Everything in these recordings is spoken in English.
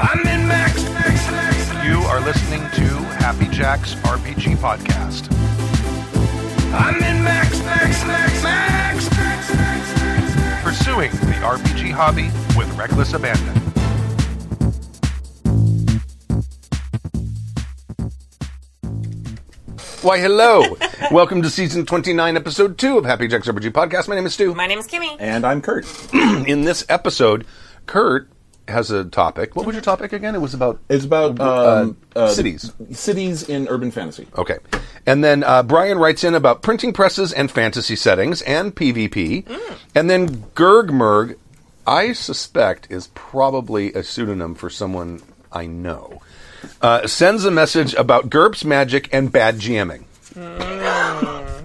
I'm in Max, Max, Max. You are listening to Happy Jack's RPG Podcast. I'm in Max, Max, Max, Max, Max, Max, Max, Max. Pursuing the RPG hobby with reckless abandon. Why, hello. Welcome to season 29, episode 2 of Happy Jack's RPG Podcast. My name is Stu. My name is Kimmy. And I'm Kurt. In this episode, Kurt has a topic. What was your topic again? It was about It's about um, uh, cities. cities in urban fantasy. Okay. And then uh, Brian writes in about printing presses and fantasy settings and PvP. And then Gergmerg, I suspect, is probably a pseudonym for someone I know, uh, sends a message about GURPS magic and bad GMing.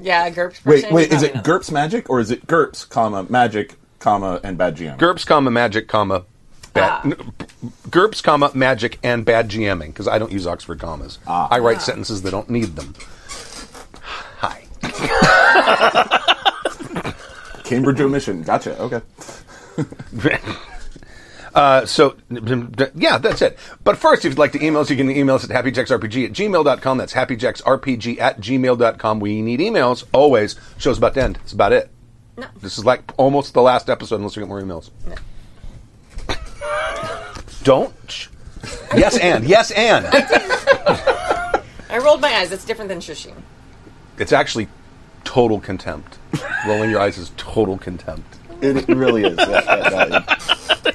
Yeah, GURPS. Wait, wait, is it know. GURPS magic or is it GURPS, comma magic, comma and bad GM? GURPS, comma, magic, comma, bad. Ah. n- GURPS, comma, magic, and bad GMing, because I don't use Oxford commas. Ah. I write ah. sentences that don't need them. Hi. Cambridge omission. Gotcha. Okay. Uh, so, yeah, that's it. But first, if you'd like to email us, you can email us at happyjacksrpg at gmail.com. That's happyjacksrpg at gmail.com. We need emails, always. Show's about to end. It's about it. No. This is like almost the last episode unless we get more emails. Don't. sh- Yes, and. Yes, and. I rolled my eyes. It's different than shushing. It's actually total contempt. Rolling your eyes is total contempt. It, it really is. Yeah, yeah, yeah.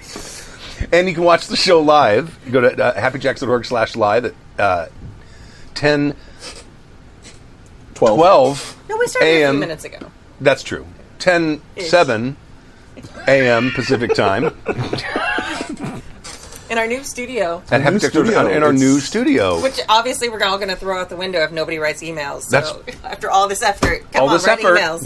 And you can watch the show live. Go to uh, happyjacks.org slash live at uh, 10 12. 12 No, we started a few a.m. minutes ago. That's true. 10 7 a.m. Pacific time In our new studio, at Happy new studio. in our It's- new studio. which obviously we're all going to throw out the window if nobody writes emails. So That's- after all this effort, come All on, this write effort. emails.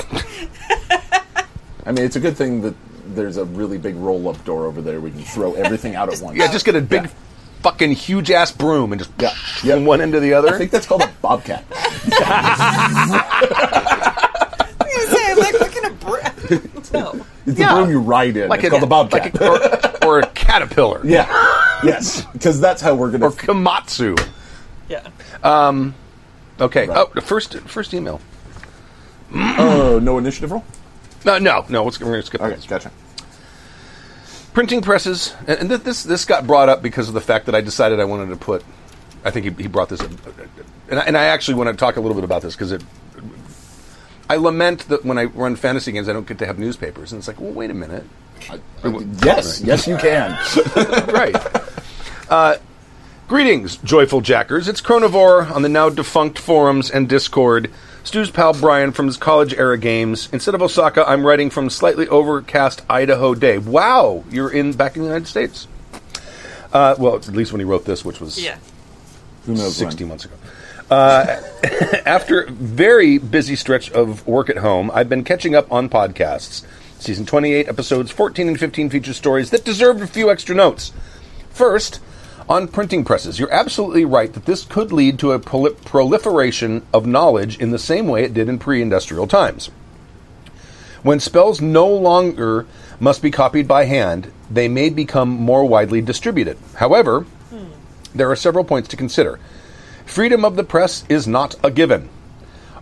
I mean, it's a good thing that there's a really big roll up door over there. We can throw everything out at once. Yeah, just get a big Yeah. fucking huge ass broom and just Yeah. from Yeah. one end to the other. I think that's called a bobcat. I was gonna say, like, what kind of br- No. It's Yeah. the broom you ride in. like it's a, called a bobcat. like a, or, or a caterpillar. yeah. Yes. Because that's how we're going to. Or to. komatsu. Yeah. Um, okay. Right. Oh, the first first email. Oh, no initiative roll? No, no, no. Let's, we're going to skip Okay, this. gotcha. printing presses, and and th- this this got brought up because of the fact that I decided I wanted to put. I think he, he brought this up, and I, and I actually want to talk a little bit about this because it. I lament that when I run fantasy games, I don't get to have newspapers, and it's like, well, wait a minute, Yes. Yes, you can. right? Uh, greetings, joyful jackers! It's Chronivore on the now defunct forums and Discord. Stu's pal Brian from his college era games. Instead of Osaka, I'm writing from slightly overcast Idaho day. Wow, you're in back in the United States. Uh, well, at least when he wrote this, which was Yeah. Who knows? 60 when. months ago. Uh, after a very busy stretch of work at home, I've been catching up on podcasts. Season 28, episodes 14 and 15 feature stories that deserved a few extra notes. First, on printing presses, you're absolutely right that this could lead to a proli- proliferation of knowledge in the same way it did in pre industrial times. When spells no longer must be copied by hand, they may become more widely distributed. However, there are several points to consider. Freedom of the press is not a given.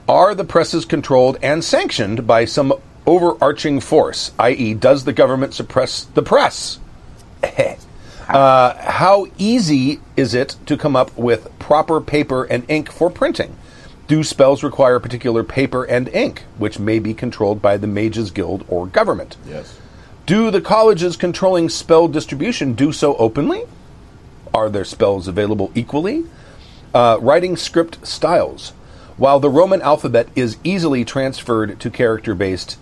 Are the presses controlled and sanctioned by some overarching force, i.e., does the government suppress the press? uh, how easy is it to come up with proper paper and ink for printing? Do spells require particular paper and ink, which may be controlled by the Mages Guild or government? Yes. Do the colleges controlling spell distribution do so openly? Are their spells available equally? Uh, writing script styles. While the Roman alphabet is easily transferred to character based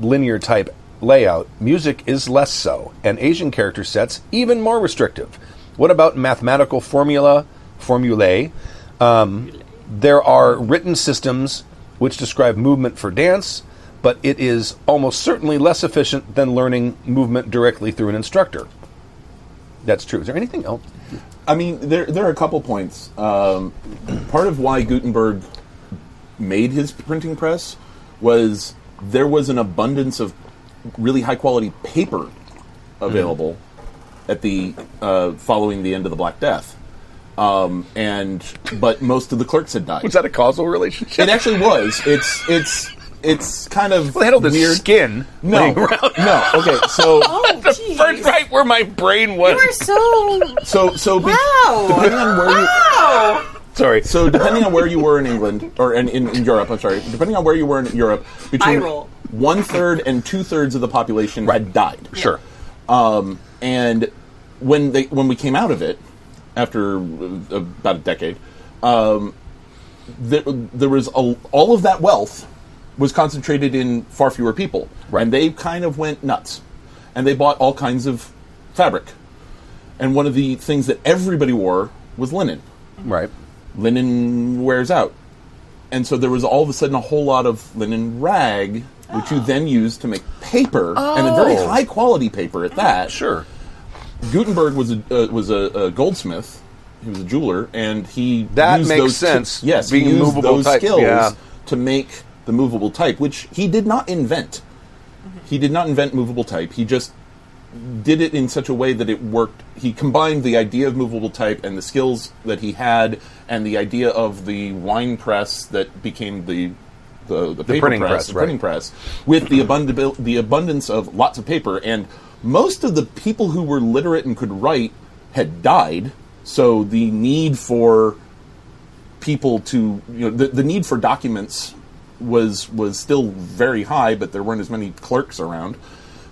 linear type layout, music is less so, and Asian character sets even more restrictive. What about mathematical formula, formulae? Um, there are written systems which describe movement for dance, but it is almost certainly less efficient than learning movement directly through an instructor. That's true. Is there anything else? I mean, there there are a couple points. Um, part of why Gutenberg made his printing press was there was an abundance of really high quality paper available at the uh, following the end of the Black Death. Um, and but most of the clerks had died. Was that a causal relationship? It actually was. It's it's it's kind of Well, they had weird. skin No, no. Okay, so Oh, The first right where my brain was. You are so so so be- wow. depending on where you Wow. Sorry. so depending on where you were in England or in, in, in Europe, I'm sorry, depending on where you were in Europe, between one third and two thirds of the population had died. Sure. Um, and when they when we came out of it after uh, about a decade, um, there, there was a, all of that wealth was concentrated in far fewer people, Right. and they kind of went nuts, and they bought all kinds of fabric, and one of the things that everybody wore was linen. Right. Linen wears out, and so there was all of a sudden a whole lot of linen rag. Which you then use to make paper, and a very Oh. high quality paper at that. Sure. Gutenberg was a uh, was a, a goldsmith. He was a jeweler, and he That used makes those sense, yes, being he used movable those type, skills yeah. to make the movable type, which he did not invent. He did not invent movable type. He just did it in such a way that it worked. He combined the idea of movable type and the skills that he had, and the idea of the wine press that became the the, the, paper printing press, press, the right. printing press, with the abundant the abundance of lots of paper. And most of the people who were literate and could write had died, so the need for people to you know the, the need for documents was was still very high, but there weren't as many clerks around.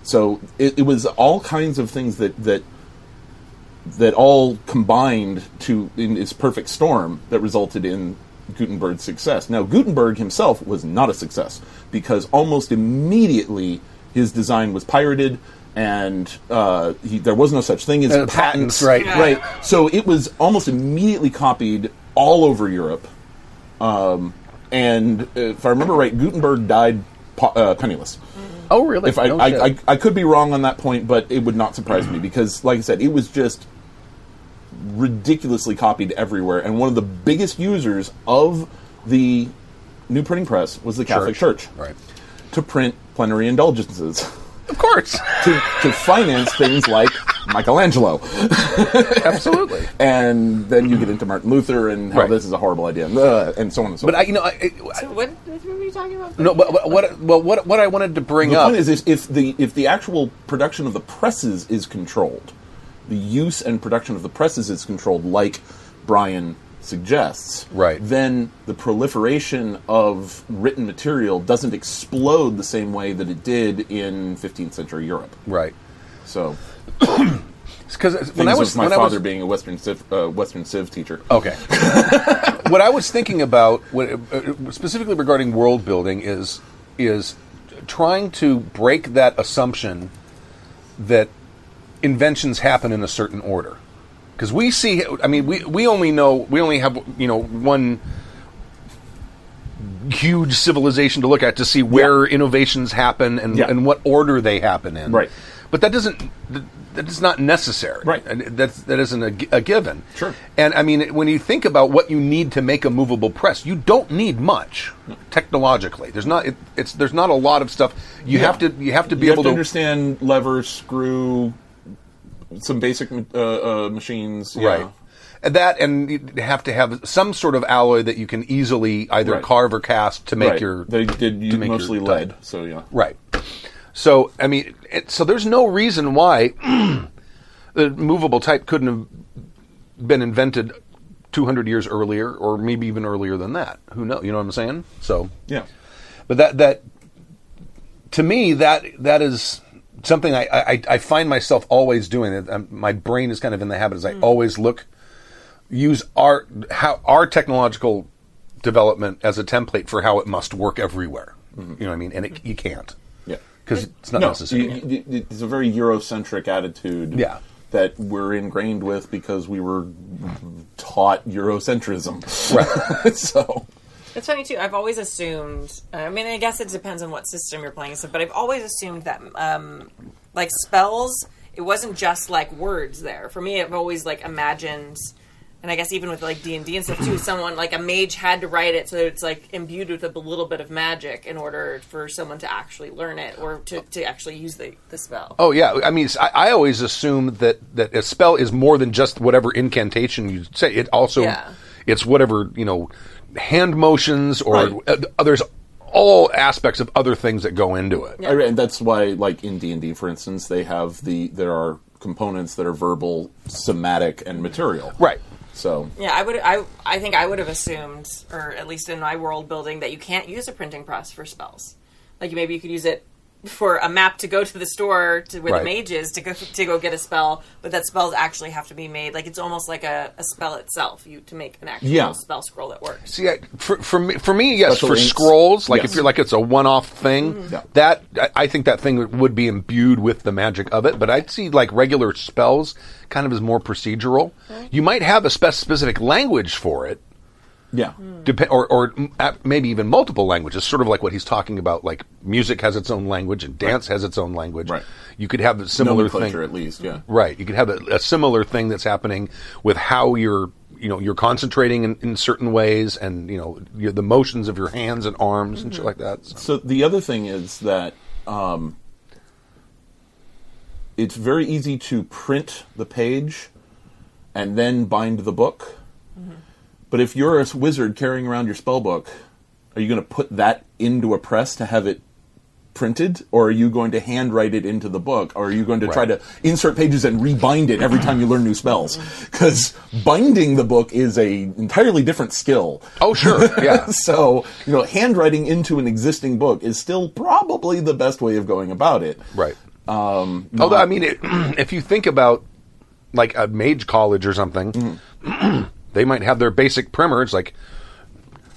So it, it was all kinds of things that that that all combined to in its perfect storm that resulted in Gutenberg's success. Now Gutenberg himself was not a success because almost immediately his design was pirated. And uh, he, there was no such thing as Uh, patents, patents, right. Right. So it was almost immediately copied all over Europe. Um, and if I remember right, Gutenberg died po- uh, penniless. Oh, really? If I, No I. I, I could be wrong on that point, but it would not surprise me because, like I said, it was just ridiculously copied everywhere. And one of the biggest users of the new printing press was the Catholic Church, Right. to print plenary indulgences Of course. to, to finance things like Michelangelo. Absolutely. And then you get into Martin Luther and how Right. this is a horrible idea, uh, and so on and so But I, you know, I, I- So what, what were you talking about? no. But, but what? Well, what? What I wanted to bring the up point is, is if the if the actual production of the presses is controlled, the use and production of the presses is controlled, like Brian suggests, Right. Then the proliferation of written material doesn't explode the same way that it did in 15th century Europe. right So because when I was my father was being a Western Civ, uh, Western Civ teacher. Okay. what I was thinking about, what, uh, specifically regarding world building, is is trying to break that assumption that inventions happen in a certain order. Because we see, I mean, we, we only know, we only have, you know, one huge civilization to look at to see where innovations happen and, Yeah. and what order they happen in. Right. But that doesn't, that is not necessary. Right. And That's, that isn't a, a given. Sure. And I mean, when you think about what you need to make a movable press, you don't need much technologically. There's not, it, it's, there's not a lot of stuff. You Yeah. have to, you have to be you able to to understand lever, screw, some basic uh, uh, machines. yeah. Right. And that, and you have to have some sort of alloy that you can easily either Right. carve or cast to make right. your. They did use mostly lead, so yeah. Right. So, I mean, it, so there's no reason why the movable type couldn't have been invented 200 years earlier, or maybe even earlier than that. Who knows? You know what I'm saying? So, Yeah. but that that to me that that is something I I, I find myself always doing. It um, my brain is kind of in the habit as I always look use our how our technological development as a template for how it must work everywhere. You know what I mean? And it, you can't Yeah. Because it's not no, necessary. you- you- it's a very Eurocentric attitude. Yeah. That we're ingrained with because we were taught Eurocentrism. Right. so It's funny too. I've always assumed. I mean, I guess it depends on what system you're playing So. But I've always assumed that, um, like spells, it wasn't just like words there. For me, I've always like imagined and I guess even with like D and D and stuff too, someone like a mage had to write it so that it's like imbued with a little bit of magic in order for someone to actually learn it or to, to actually use the, the spell. Oh yeah, I mean, I, I always assume that that a spell is more than just whatever incantation you say. It also Yeah. it's whatever you know, hand motions or Right. uh, there's all aspects of other things that go into it. Yeah. I- and that's why, like in D and D, for instance, they have the there are components that are verbal, somatic, and material. Right. So Yeah, I would. I I think I would have assumed, or at least in my world building, that you can't use a printing press for spells. Like maybe you could use it for a map to go to the store to where Right. the mage is to go to go get a spell, but that spells actually have to be made. Like it's almost like a, a spell itself. You to make an actual Yeah. spell scroll that works. See, I, for, for me, for me, yes, Special for inks? scrolls, like Yes. if you're like it's a one-off thing, mm-hmm. Yeah. that I, I think that thing would be imbued with the magic of it. But I'd see like regular spells kind of as more procedural. Mm-hmm. You might have a spe- specific language for it, yeah, Dep- or, or mm, maybe even multiple languages, sort of like what he's talking about. Like music has its own language and dance has its own language. Right. You could have a similar thing, at least. Yeah, right? You could have a, a similar thing that's happening with how you're, you know, you're concentrating in, in certain ways, and you know, your, the motions of your hands and arms and shit like that. So- So the other thing is that um, it's very easy to print the page and then bind the book. But if you're a wizard carrying around your spell book, are you going to put that into a press to have it printed, or are you going to handwrite it into the book, or are you going to try to insert pages and rebind it every time you learn new spells? Because binding the book is a entirely different skill. Oh, sure, yeah. so, you know, handwriting into an existing book is still probably the best way of going about it. Right. Um, Although, I mean, it, if you think about like a mage college or something, they might have their basic primers, like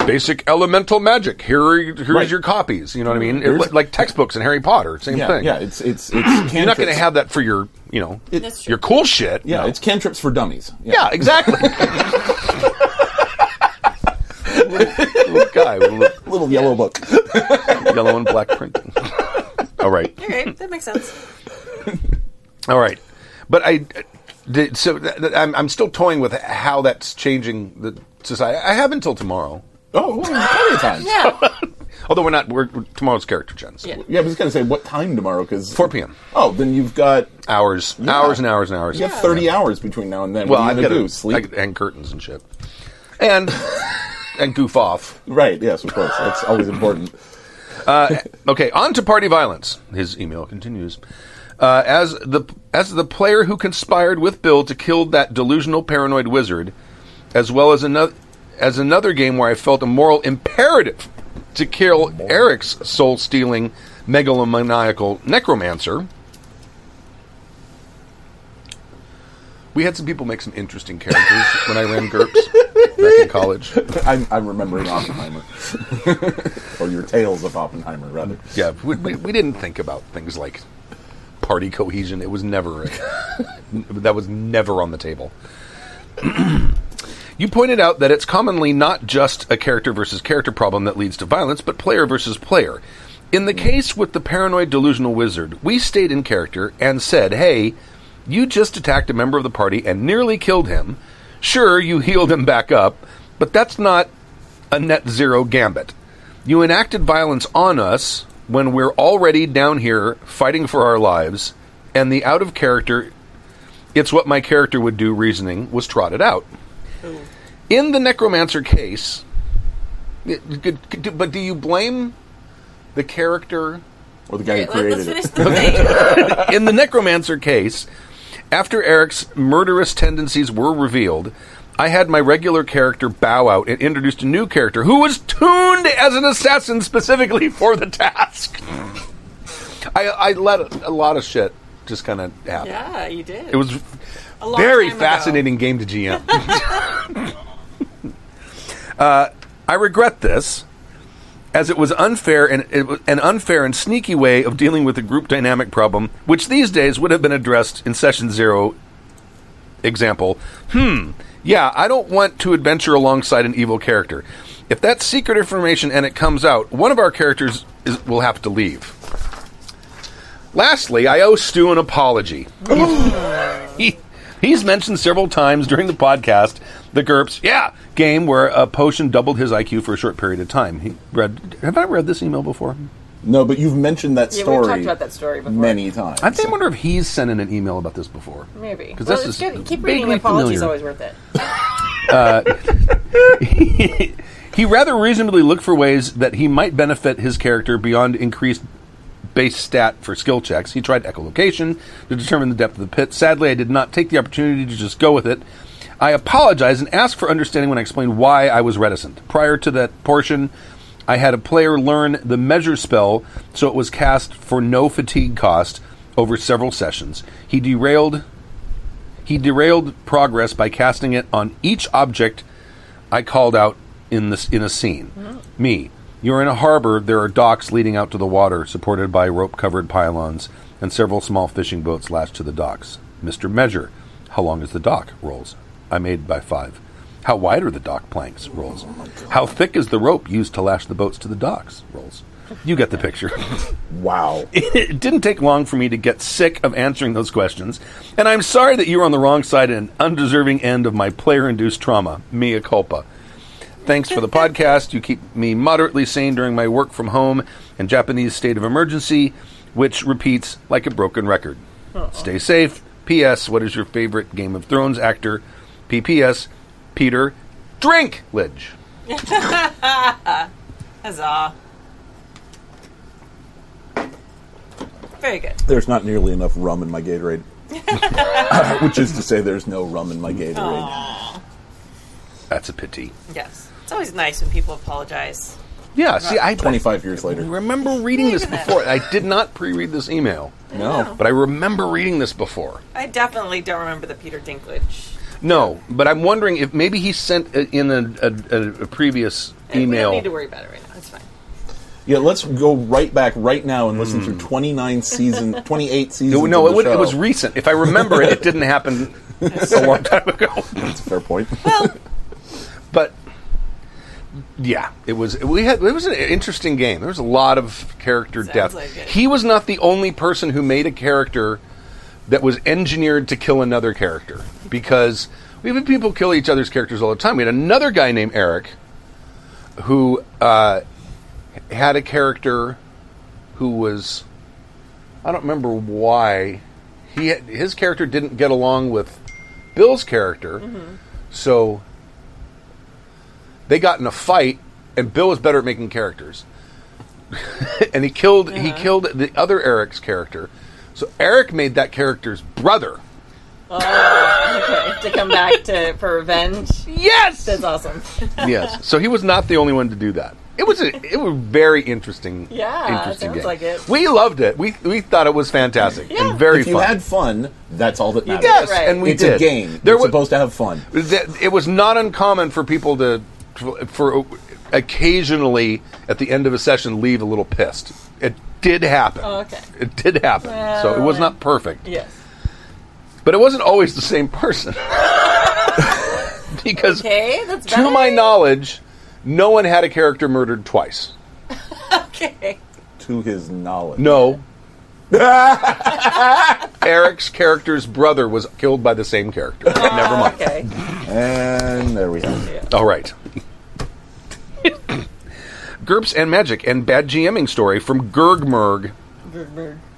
basic elemental magic. Here, are, here's Right. your copies. You know what I mean? It- like textbooks in Harry Potter, same Yeah, thing. yeah, it's it's it's You're not going to have that for your, you know, That's true. your cool shit. Yeah, No. it's cantrips for dummies. yeah, exactly. little guy with little little yellow book. yellow and black printing. All right. Okay, that makes sense. All right, but I did so. Th- th- I'm, I'm still toying with how that's changing the society. I have until tomorrow. Oh, well, plenty of times. Yeah, Although we're not, we're, we're- tomorrow's character gens. yeah. Yeah, I was going to say what time tomorrow? Because 4 p.m. Oh, then you've got Hours, hours and hours and hours. you have thirty hours between now and then. Well, what I've you got going to to do? Sleep? hang curtains and shit, and and goof off. right? Yes, of course. That's always important. Uh, okay, on to party violence. His email continues. Uh, as the as the player who conspired with Bill to kill that delusional paranoid wizard, as well as another as another game where I felt a moral imperative to kill Eric's soul stealing megalomaniacal necromancer. We had some people make some interesting characters when I ran GURPS back in college. I'm, I'm remembering Oppenheimer, or your tales of Oppenheimer, rather. Yeah, we, we, we didn't think about things like party cohesion. It was never that was never on the table. you pointed out that it's commonly not just a character versus character problem that leads to violence, but player versus player. In the case with the paranoid delusional wizard, we stayed in character and said, "Hey, you just attacked a member of the party and nearly killed him. Sure, you healed him back up, but that's not a net zero gambit. You enacted violence on us when we're already down here fighting for our lives, and the out of character, it's what my character would do reasoning was trotted out. In the necromancer case, but do you blame the character Or the guy Okay, who let, us created it. the in the necromancer case, after Eric's murderous tendencies were revealed, I had my regular character bow out and introduced a new character who was tuned as an assassin specifically for the task. I, I let a lot of shit just kind of happen. yeah, you did. It was A very time ago. fascinating game to GM. uh, I regret this, as it was unfair and it was an unfair and sneaky way of dealing with a group dynamic problem, which these days would have been addressed in session zero. Example, hmm, yeah, I don't want to adventure alongside an evil character. If that's secret information and it comes out, one of our characters is, will have to leave. Lastly, I owe Stu an apology. He, he's mentioned several times during the podcast The GURPS, yeah, game where a potion doubled his IQ for a short period of time. He read. Have I read this email before? No, but you've mentioned that story. Yeah, we've talked about that story before. many times. I think I wonder if he's sent in an email about this before. Maybe. 'Cause well, this it's is good. Keep reading. vaguely The apology's familiar. always worth it. Uh, he rather reasonably looked for ways that he might benefit his character beyond increased base stat for skill checks. He tried echolocation to determine the depth of the pit. Sadly, I did not take the opportunity to just go with it. I apologize and ask for understanding when I explain why I was reticent. Prior to that portion, I had a player learn the measure spell so it was cast for no fatigue cost over several sessions. He derailed he derailed progress by casting it on each object I called out in this in a scene. Mm-hmm. Me. You're in a harbor. There are docks leading out to the water, supported by rope-covered pylons, and several small fishing boats lashed to the docks. Mr. Measure. How long is the dock? Rolls. I made by five. How wide are the dock planks? Rolls. How thick is the rope used to lash the boats to the docks? Rolls. You get the picture. wow. it didn't take long for me to get sick of answering those questions, and I'm sorry that you were on the wrong side and undeserving end of my player induced trauma. Mea culpa. Thanks for the podcast. You keep me moderately sane during my work from home and Japanese state of emergency, which repeats like a broken record. Stay safe. P.S. What is your favorite Game of Thrones actor? P.P.S. Peter Drinklage. Huzzah. Very good. There's not nearly enough rum in my Gatorade. Which is to say, there's no rum in my Gatorade. That's a pity. Yes. It's always nice when people apologize. Yeah, see, I 25 years I later. remember reading this Look at that. before. I did not pre-read this email, No. but I remember reading this before. I definitely don't remember the Peter Dinklage. No, but I'm wondering if maybe he sent it in a, a, a, a previous And We email. don't need to worry about it right now. It's fine. Yeah, let's go right back right now and listen through hmm. 29 season, 28 seasons. no, no, of it, the would, it show. was recent. If I remember it, it didn't happen a long time ago. That's a fair point. But yeah, it was. We had it was an interesting game. There was a lot of character Sounds depth. like it. He was not the only person who made a character that was engineered to kill another character. Because we have people kill each other's characters all the time. We had another guy named Eric who uh, had a character who was I don't remember why he had, his character didn't get along with Bill's character, so they got in a fight, and Bill was better at making characters, and he killed he killed the other Eric's character. So Eric made that character's brother. Oh, Okay, to come back to for revenge. Yes, That's awesome. yes. So he was not the only one to do that. It was a it was very interesting. Yeah, interesting sounds game. like it. We loved it. We we thought it was fantastic Yeah. and very if you fun. had fun, that's all that matters. yes, Right. and we it's did. a game. There You're was supposed to have fun. it was not uncommon for people to for occasionally at the end of a session leave a little pissed. It did happen. Oh, okay. It did happen. so it was not perfect. Yes. But it wasn't always the same person. because Okay, that's to better. my knowledge, no one had a character murdered twice. Okay. To his knowledge. No. Eric's character's brother was killed by the same character. Ah, Never mind. Okay. And there we go. it. All right. GURPS and Magic and Bad GMing story from Gurgmerg.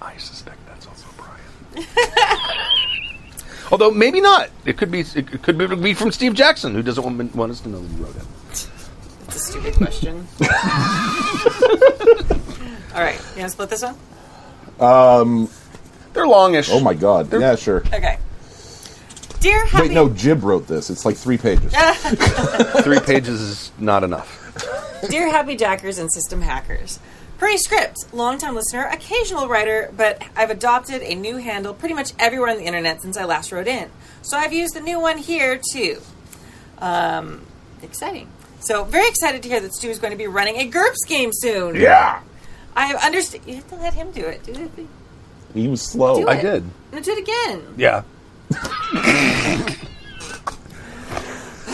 I suspect that's also Brian. Although maybe not. It could be. It could be, be from Steve Jackson, who doesn't want, want us to know that you wrote it. It's a stupid question. All right, you want to split this one? Um, They're longish. Oh my god. Yeah, sure. Okay. Dear Happy Wait, no, Jib wrote this. It's like three pages. Three pages is not enough. Dear Happy Jackers and System Hackers, Pre-script, longtime listener, occasional writer, but I've adopted a new handle pretty much everywhere on the internet since I last wrote in. So I've used the new one here too. Um, exciting. So very excited to hear that Stu is going to be running a GURPS game soon. Yeah. I understand. You have to let him do it. Do it. He was slow. it. I did. No, do it again. Yeah.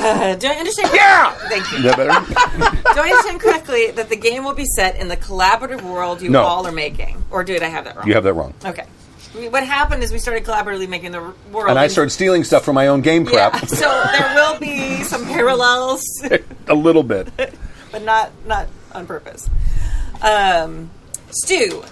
Uh, do I understand? Yeah! Thank you. Is that better? Do I understand correctly that the game will be set in the collaborative world you No. all are making, or did I have that wrong? you have that wrong. Okay. we, what happened is we started collaboratively making the r- world. And I started stealing stuff from my own game Yeah, crap so there will be some parallels, a little bit. but not not on purpose. Um, Stu,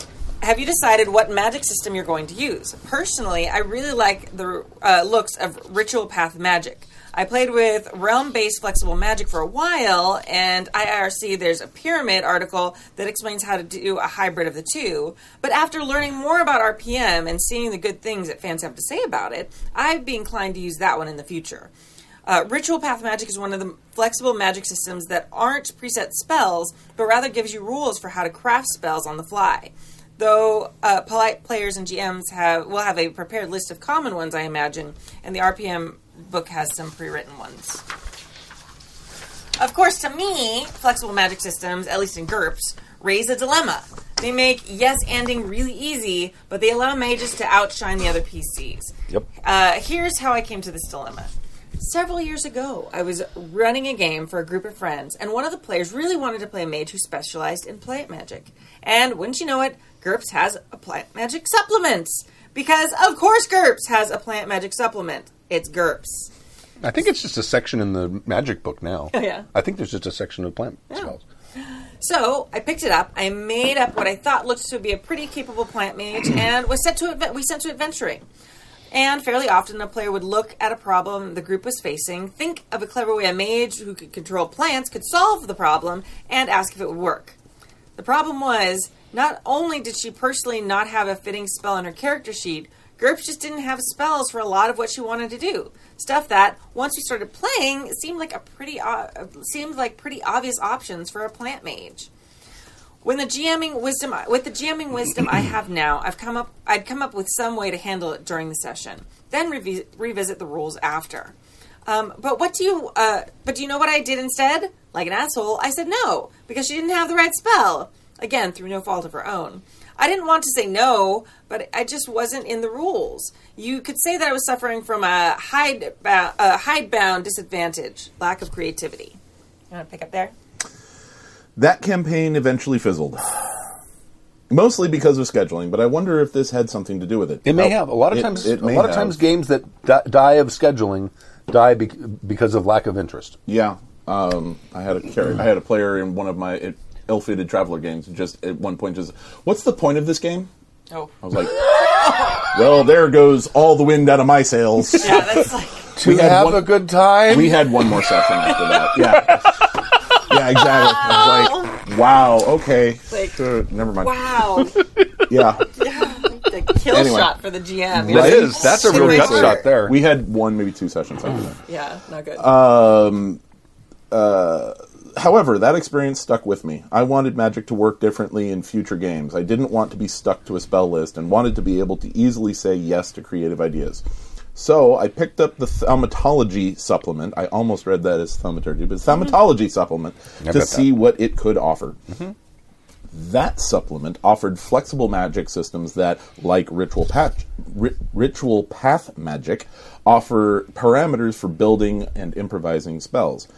have you decided what magic system you're going to use? Personally, I really like the uh, looks of Ritual Path Magic. I played with realm based flexible magic for a while, and IRC there's a pyramid article that explains how to do a hybrid of the two. But after learning more about RPM and seeing the good things that fans have to say about it, I'd be inclined to use that one in the future. Uh, Ritual Path Magic is one of the flexible magic systems that aren't preset spells, but rather gives you rules for how to craft spells on the fly. Though uh, polite players and GMs have will have a prepared list of common ones, I imagine, and the RPM book has some pre-written ones. Of course, to me, flexible magic systems, at least in GURPS, raise a dilemma. They make yes ending really easy, but they allow mages to outshine the other PCs. Yep. Uh, here's how I came to this dilemma. Several years ago, I was running a game for a group of friends, and one of the players really wanted to play a mage who specialized in plant magic. And wouldn't you know it, GURPS has a plant magic supplement. Because, of course, GURPS has a plant magic supplement. It's GURPS. I think it's just a section in the magic book now. Oh, yeah. I think there's just a section of plant spells. So I picked it up. I made up what I thought looked to be a pretty capable plant mage, and was set to adve- we sent to adventuring. And fairly often, a player would look at a problem the group was facing, think of a clever way a mage who could control plants could solve the problem, and ask if it would work. The problem was, not only did she personally not have a fitting spell on her character sheet, GURPS just didn't have spells for a lot of what she wanted to do. Stuff that, once we started playing, seemed like a pretty uh, seemed like pretty obvious options for a plant mage. When the GMing wisdom, with the GMing wisdom I have now, I've come up, I'd come up with some way to handle it during the session, then revi- revisit the rules after. Um, but what do you, uh, but do you know what I did instead? Like an asshole, I said no because she didn't have the right spell. Again, through no fault of her own. I didn't want to say no, but I just wasn't in the rules. You could say that I was suffering from a hide, a hidebound disadvantage, lack of creativity. You want to pick up there? That campaign eventually fizzled. Mostly because of scheduling, but I wonder if this had something to do with it. It may have a lot of it- times. it a may lot of times, games that die of scheduling die bec because of lack of interest. Yeah, um, I had a char- I had a player in one of my uh, ill-fated Traveller games. who Just at one point, just what's the point of this game? Oh, I was like, well, there goes all the wind out of my sails. yeah, that's like. To We had have one- a good time. We had one more session after that. Yeah, yeah, exactly. I was like, wow, okay, Like, Uh, never mind. Wow, Yeah, the kill Anyway. shot for the GM. That Right? is. That's a real gut shot there. we had one, maybe two sessions after that. Yeah, not good. However, that experience stuck with me. I wanted Magic to work differently in future games. I didn't want to be stuck to a spell list and wanted to be able to easily say yes to creative ideas. So I picked up the Thaumatology supplement. I almost read that as Thaumaturgy, but Thaumatology supplement to got see what it could offer. That supplement offered flexible magic systems that, like ritual path, ri- ritual path magic, offer parameters for building and improvising spells.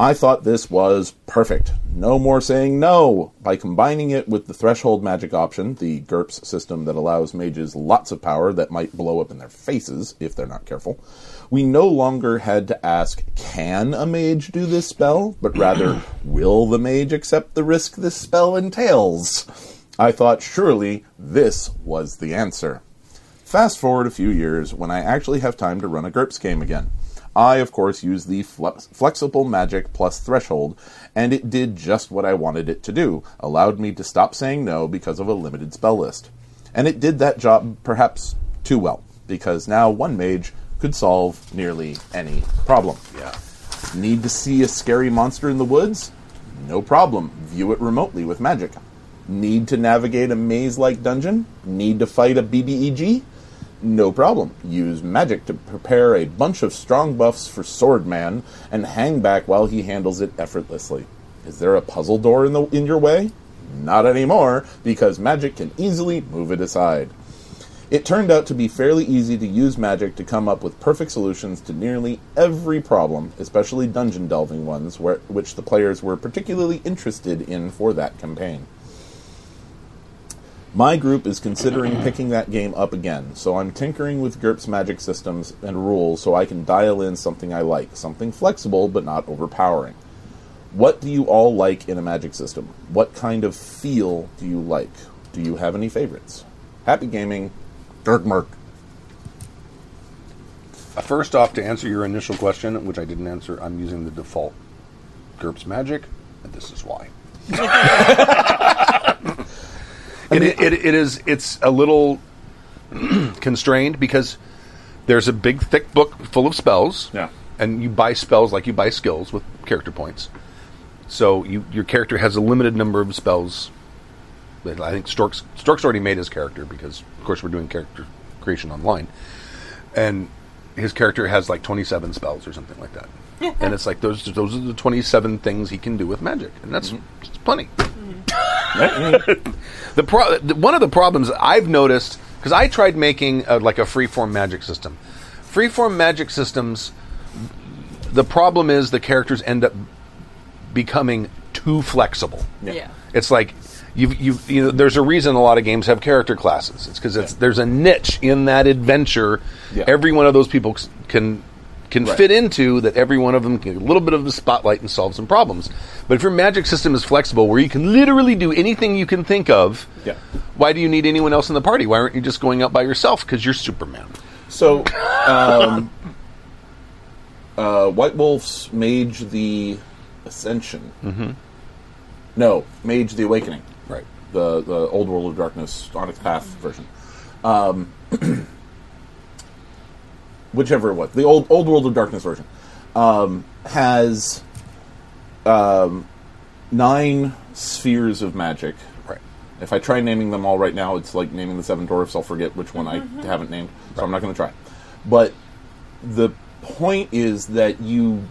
I thought this was perfect. No more saying no. By combining it with the threshold magic option, the GURPS system that allows mages lots of power that might blow up in their faces if they're not careful, we no longer had to ask, can a mage do this spell? But rather, will the mage accept the risk this spell entails? I thought surely this was the answer. Fast forward a few years when I actually have time to run a GURPS game again. I, of course, used the flex- flexible magic plus threshold, and it did just what I wanted it to do allowed me to stop saying no because of a limited spell list. And it did that job perhaps too well, because now one mage could solve nearly any problem. yeah. Need to see a scary monster in the woods? No problem. View it remotely with magic. Need to navigate a maze like dungeon? Need to fight a BBEG? No problem. Use magic to prepare a bunch of strong buffs for Swordman and hang back while he handles it effortlessly. Is there a puzzle door in the in your way? Not anymore, because magic can easily move it aside. It turned out to be fairly easy to use magic to come up with perfect solutions to nearly every problem, especially dungeon delving ones, where, which the players were particularly interested in for that campaign. My group is considering picking that game up again, so I'm tinkering with GURPS magic systems and rules so I can dial in something I like, something flexible but not overpowering. What do you all like in a magic system? What kind of feel do you like? Do you have any favorites? Happy gaming, Dirk Merck. Uh, first off, to answer your initial question, which I didn't answer, I'm using the default GURPS Magic, and this is why. it, it, it is it's a little constrained because there's a big thick book full of spells. Yeah. And you buy spells like you buy skills with character points. So you your character has a limited number of spells. That I think Stork's Stork's already made his character because of course we're doing character creation online. And his character has like 27 spells or something like that. and it's like those those are the 27 things he can do with magic, and that's, that's plenty. The pro- one of the problems I've noticed because I tried making uh like a freeform magic system. Freeform magic systems, the problem is the characters end up becoming too flexible. Yeah. It's like you you you know there's a reason a lot of games have character classes. It's because it's there's a niche in that adventure. Yeah. Every one of those people c- can can Right. fit into that. Every one of them can get a little bit of the spotlight and solve some problems. But if your magic system is flexible, where you can literally do anything you can think of, Yeah. why do you need anyone else in the party? Why aren't you just going out by yourself? Because you're Superman. So, um, uh, White Wolf's Mage the Ascension. Mm-hmm. No, Mage the Awakening. Right. The the Old World of Darkness Onyx Path version. Um, whichever it was, the old Old World of Darkness version um, has um, nine spheres of magic. Right. If I try naming them all right now, it's like naming the seven dwarfs. I'll forget which one I haven't named, so I'm not going to try. But the point is that you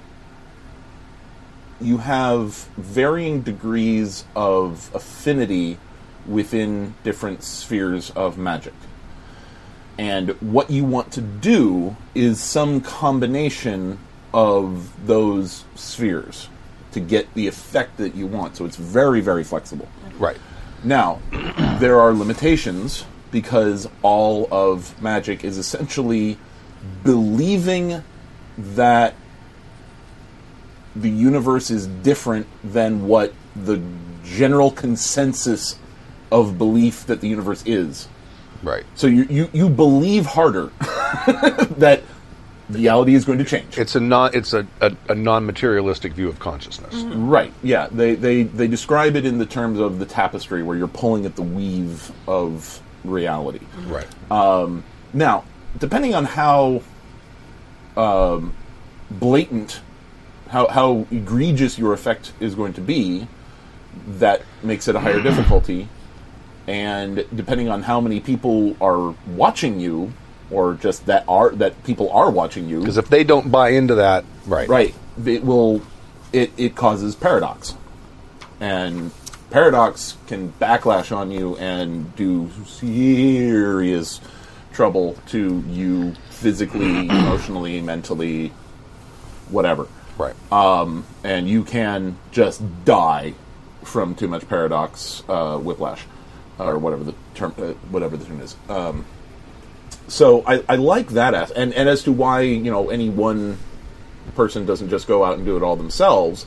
you have varying degrees of affinity within different spheres of magic. And what you want to do is some combination of those spheres to get the effect that you want. So it's very, very flexible. Right. Now, there are limitations because all of magic is essentially believing that the universe is different than what the general consensus of belief that the universe is. Right. So you, you, you believe harder that reality is going to change. It's a non it's a, a, a non materialistic view of consciousness. Right. Yeah. They, they they describe it in the terms of the tapestry, where you're pulling at the weave of reality. Right. Um, Now, depending on how um, blatant, how how egregious your effect is going to be, that makes it a higher difficulty. And depending on how many people are watching you, or just that are that people are watching you, Because if they don't buy into that, right. right. It will it, it causes paradox. And paradox can backlash on you and do serious trouble to you physically emotionally mentally whatever. Right. and you can just die from too much paradox uh, whiplash or whatever the term uh, whatever the term is. Um, so I, I like that as and, and as to why you know any one person doesn't just go out and do it all themselves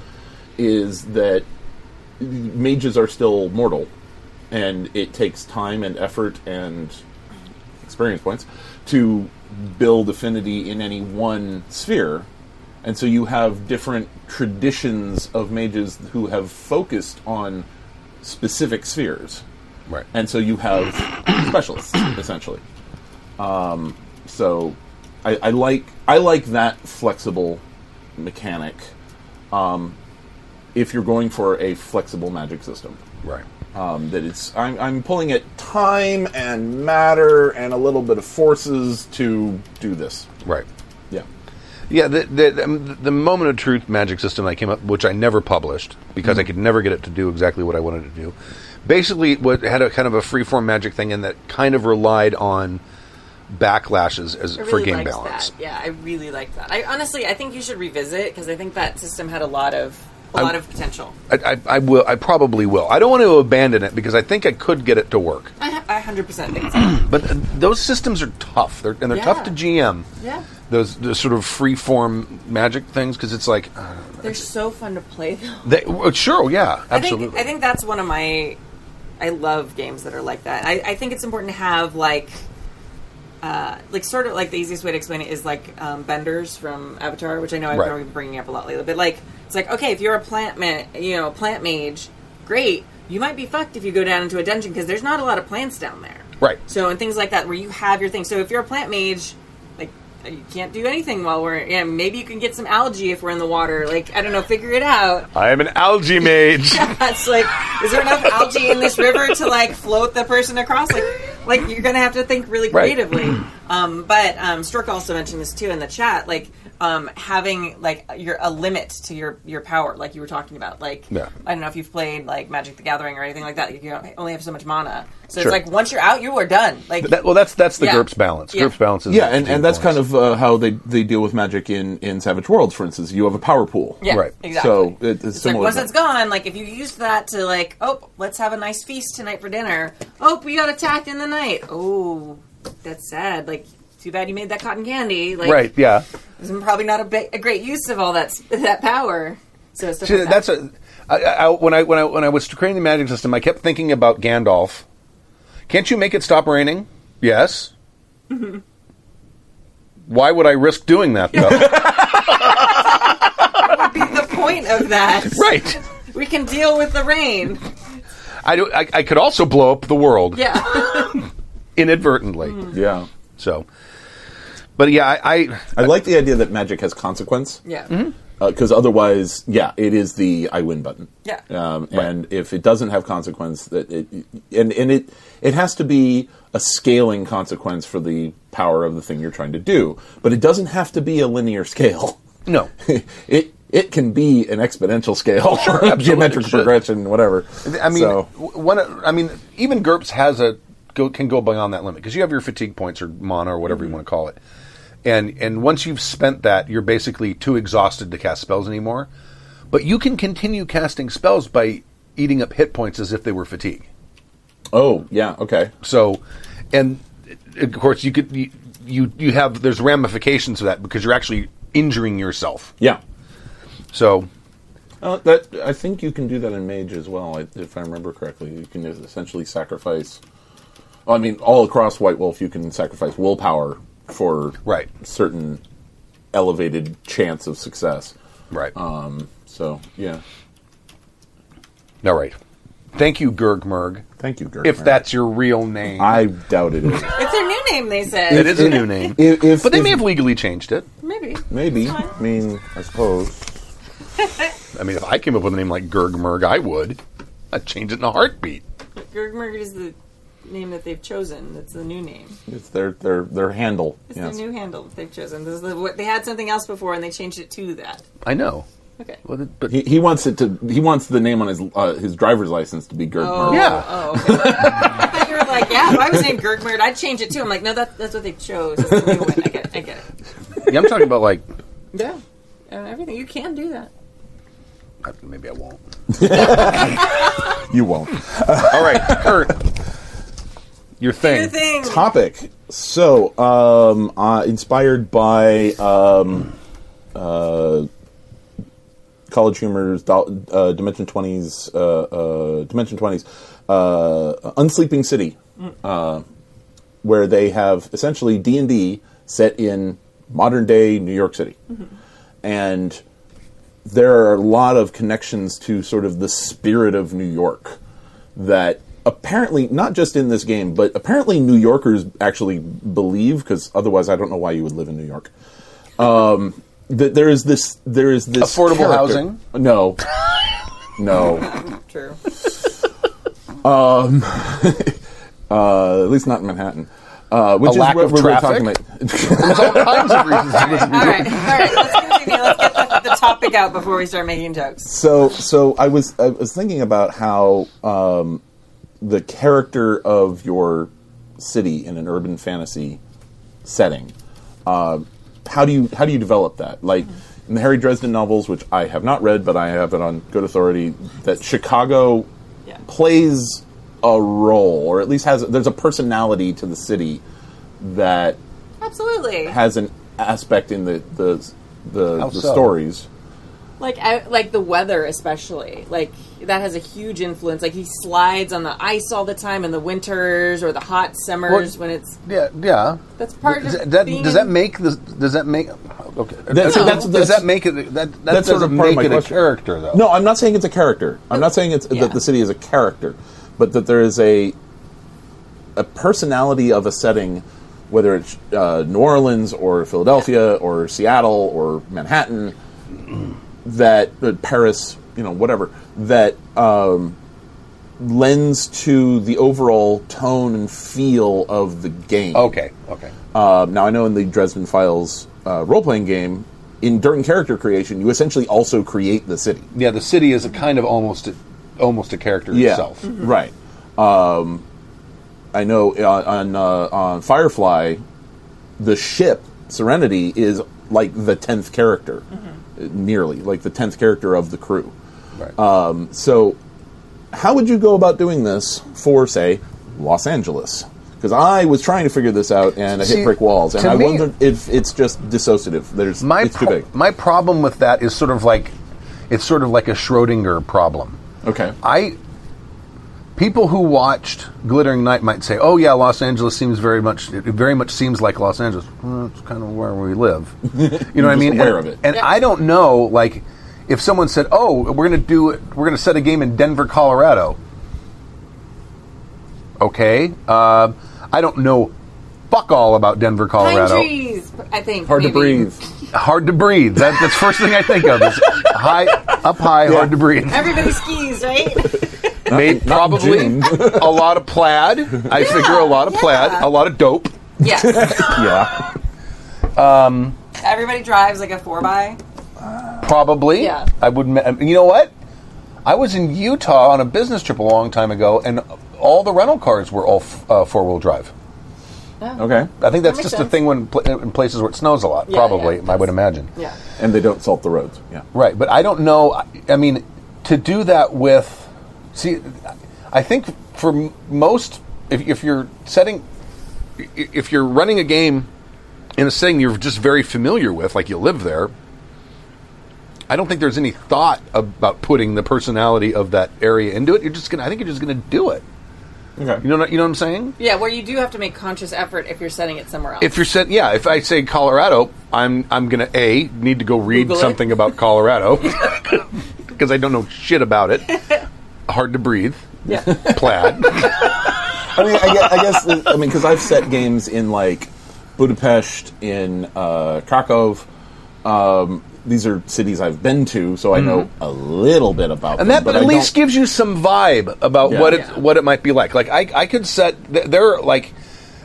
is that mages are still mortal and it takes time and effort and experience points to build affinity in any one sphere. And so you have different traditions of mages who have focused on specific spheres right. and so you have specialists essentially. Um, so I, I like I like that flexible mechanic. Um, if you're going for a flexible magic system, right. um, that it's I'm, I'm pulling at time and matter and a little bit of forces to do this. Right. Yeah, Yeah, the, the, um, the moment of truth magic system I came up, which I never published because I could never get it to do exactly what I wanted it to do. Basically, what had a kind of a freeform magic thing, and that kind of relied on backlashes as I for game balance. That. Yeah, I really like that. I honestly, I think you should revisit because I think that system had a lot of a I- lot of potential. I, I, I will. I probably will. I don't want to abandon it because I think I could get it to work. I, hundred percent think so. But uh, those systems are tough, they're, and they're tough to GM. Yeah. Those, those sort of free form magic things because it's like uh, They're so fun to play though. they, well, sure, yeah, I absolutely. think I think that's one of my. I love games that are like that. I, I think it's important to have like, uh, like sort of like the easiest way to explain it is like um, benders from Avatar, which I know I've Right. been bringing up a lot lately. But like, it's like okay, if you're a plant ma- you know, a plant mage, great. You might be fucked if you go down into a dungeon because there's not a lot of plants down there. Right. So and things like that where you have your thing. So if you're a plant mage, you can't do anything while we're yeah. Maybe you can get some algae if we're in the water. Like I don't know, figure it out. I am an algae mage. That's like, is there enough algae in this river to like float the person across? Like, like you're gonna have to think really Right. Creatively. um, but um, Stork also mentioned this too in the chat, like um, having like your a limit to your your power, like you were talking about. Like, Yeah. I don't know if you've played like Magic the Gathering or anything like that. You only have so much mana, so Sure. it's like once you're out, you are done. Like, that, well, that's that's the Yeah. GURPS balance. Yeah. GURPS balance is Yeah, and, and that's balance. kind of uh, how they, they deal with magic in, in Savage Worlds, for instance. You have a power pool. yeah, Right. exactly. So it, it's, It's like once it's gone, like if you used that to like, oh, let's have a nice feast tonight for dinner. Oh, we got attacked in the night. Oh, that's sad. Like, too bad you made that cotton candy. Like, right. Yeah, It's probably not a, ba- a great use of all that that power. So See, like that's that. a. I, I, when I when I when I was creating the magic system, I kept thinking about Gandalf. Can't you make it stop raining? Yes. Mm-hmm. Why would I risk doing that though? What would be the point of that. right. We can deal with the rain. I, do, I I could also blow up the world Yeah. inadvertently. Yeah. So, but yeah, I, I I like the idea that magic has consequence. yeah. Mm-hmm. Because otherwise, yeah, it is the I win button. Yeah. Um, And if it doesn't have consequence, that it and and it it has to be a scaling consequence for the power of the thing you're trying to do, but it doesn't have to be a linear scale. no. it it can be an exponential scale, sure, absolutely, geometric it should. progression, whatever. I mean, So- w- one. I mean, even GURPS has a go, can go beyond that limit because you have your fatigue points or mana or whatever you want to call it, and and once you've spent that, you're basically too exhausted to cast spells anymore. But you can continue casting spells by eating up hit points as if they were fatigue. oh yeah, okay. So, and of course, you could you you, you have there's ramifications of that because you're actually injuring yourself. Yeah. So Uh, that I think you can do that in Mage as well, if I remember correctly. You can essentially sacrifice. I mean, all across White Wolf, you can sacrifice willpower for Right. certain elevated chance of success. right, Um, so yeah, all right. Thank you, Gurgmurg. thank you, Gert. If that's your real name. I doubt it is. It's their new name, they said. It is a new name. If, if- but they if- may have legally changed it. Maybe. maybe. I mean, I suppose. I mean, if I came up with a name like Gurgmurg, I would. I'd change it in a heartbeat. Gurgmurg is the name that they've chosen. That's the new name. It's their their their handle. It's yes. the new handle that they've chosen. This is the, what, they had something else before, and they changed it to that. I know. Okay. Well, but He, he wants it to. He wants the name on his uh, his driver's license to be Gert Oh, Murray. Yeah. Oh, okay. I thought you were like, yeah, if I was named Gurgmurd, I'd change it too. I'm like, no, that, that's what they chose. That's the new one. I get it. I get it. yeah, I'm talking about like Yeah. Uh, everything. You can do that. maybe I won't. You won't. All right, Kurt, your thing. Your thing. topic. So, um, uh, inspired by um, uh, College Humor's Dol- uh, Dimension Twenties, uh, uh, Dimension Twenties, uh, Unsleeping City, uh, where they have essentially D and D set in modern day New York City, and there are a lot of connections to sort of the spirit of New York that apparently not just in this game, but apparently New Yorkers actually believe because otherwise I don't know why you would live in New York. Um, that there is this there is this Affordable character- housing? No, no, True. uh, at least not in Manhattan. Uh, which A is lack what of we're traffic? talking about. There's all kinds of reasons to All right. All right. Let's continue. Let's get the, the topic out before we start making jokes. so so I was I was thinking about how um, the character of your city in an urban fantasy setting. Uh, how do you how do you develop that? Like in the Harry Dresden novels, which I have not read, but I have it on good authority, that Chicago Yeah. plays a role, or at least has there's a personality to the city that Absolutely. has an aspect in the the the, the so? stories. Like I, like the weather, especially like that has a huge influence. Like he slides on the ice all the time in the winters or the hot summers Well, when it's Yeah, yeah. That's part does of that. being Does that make the? Does that make? Okay. That's- does, that's- that's- that make it? That, that that's sort of part of make my it a question. character, though. No, I'm not saying it's a character. I'm not saying it's Yeah. that the city is a character, but that there is a a personality of a setting, whether it's uh, New Orleans or Philadelphia or Seattle or Manhattan, that uh, Paris, you know, whatever that um, lends to the overall tone and feel of the game. Okay. Okay. Um, now I know in the Dresden Files uh, role playing game, in during character creation, you essentially also create the city. Yeah, the city is a kind of almost a, almost a character itself. Right. Um, I know on on, uh, on Firefly, the ship Serenity is like the tenth character, uh, nearly like the tenth character of the crew. Right. Um, so, how would you go about doing this for, say, Los Angeles? Because I was trying to figure this out and I See, hit brick walls, and I me- wonder if it's just dissociative. There's my it's too big. my problem with that is sort of like it's sort of like a Schrodinger problem. Okay. I people who watched Glittering Night might say, "Oh yeah, Los Angeles seems very much it very much seems like Los Angeles. Well, it's kind of where we live." You know what I mean? aware and, of it. And Yeah. I don't know like if someone said, "Oh, we're going to do we're going to set a game in Denver, Colorado." Okay. Uh, I don't know fuck all about Denver, pine Colorado. trees. I think Hard to breathe. Hard to breathe. That, that's the first thing I think of. Is high, up high, hard to breathe. Everybody skis, right? Made probably June. a lot of plaid. I figure a lot of plaid, a lot of dope. yes. Yeah. Um, Everybody drives like a four by. Probably. Yeah. I would. ma- um, You know what? I was in Utah on a business trip a long time ago, and all the rental cars were all f- uh, four wheel drive. Oh. Okay. I think that's makes just a thing when pl- uh, in places where it snows a lot. Yeah, probably, yeah, I would imagine. Yeah. And they don't salt the roads. Yeah. Right, but I don't know. I- I mean, to do that with, see, I think for most, if, if you're setting, if you're running a game in a setting you're just very familiar with, like you live there, I don't think there's any thought about putting the personality of that area into it. You're just gonna. I think you're just gonna do it. Okay. You know. what- You know what I'm saying? Yeah, where you do have to make conscious effort if you're setting it somewhere else. If you're set, yeah. If I say Colorado, I'm I'm gonna a need to go read Google something about Colorado because I don't know shit about it. Hard to breathe. yeah. Plaid. I mean, I guess, I, guess I mean because I've set games in like Budapest, in uh, Krakow. Um, these are cities I've been to, so I know a little bit about Mm-hmm. and them. that but at I least don't- gives you some vibe about Yeah. what it Yeah. what it might be like. Like I, I could set th- there are like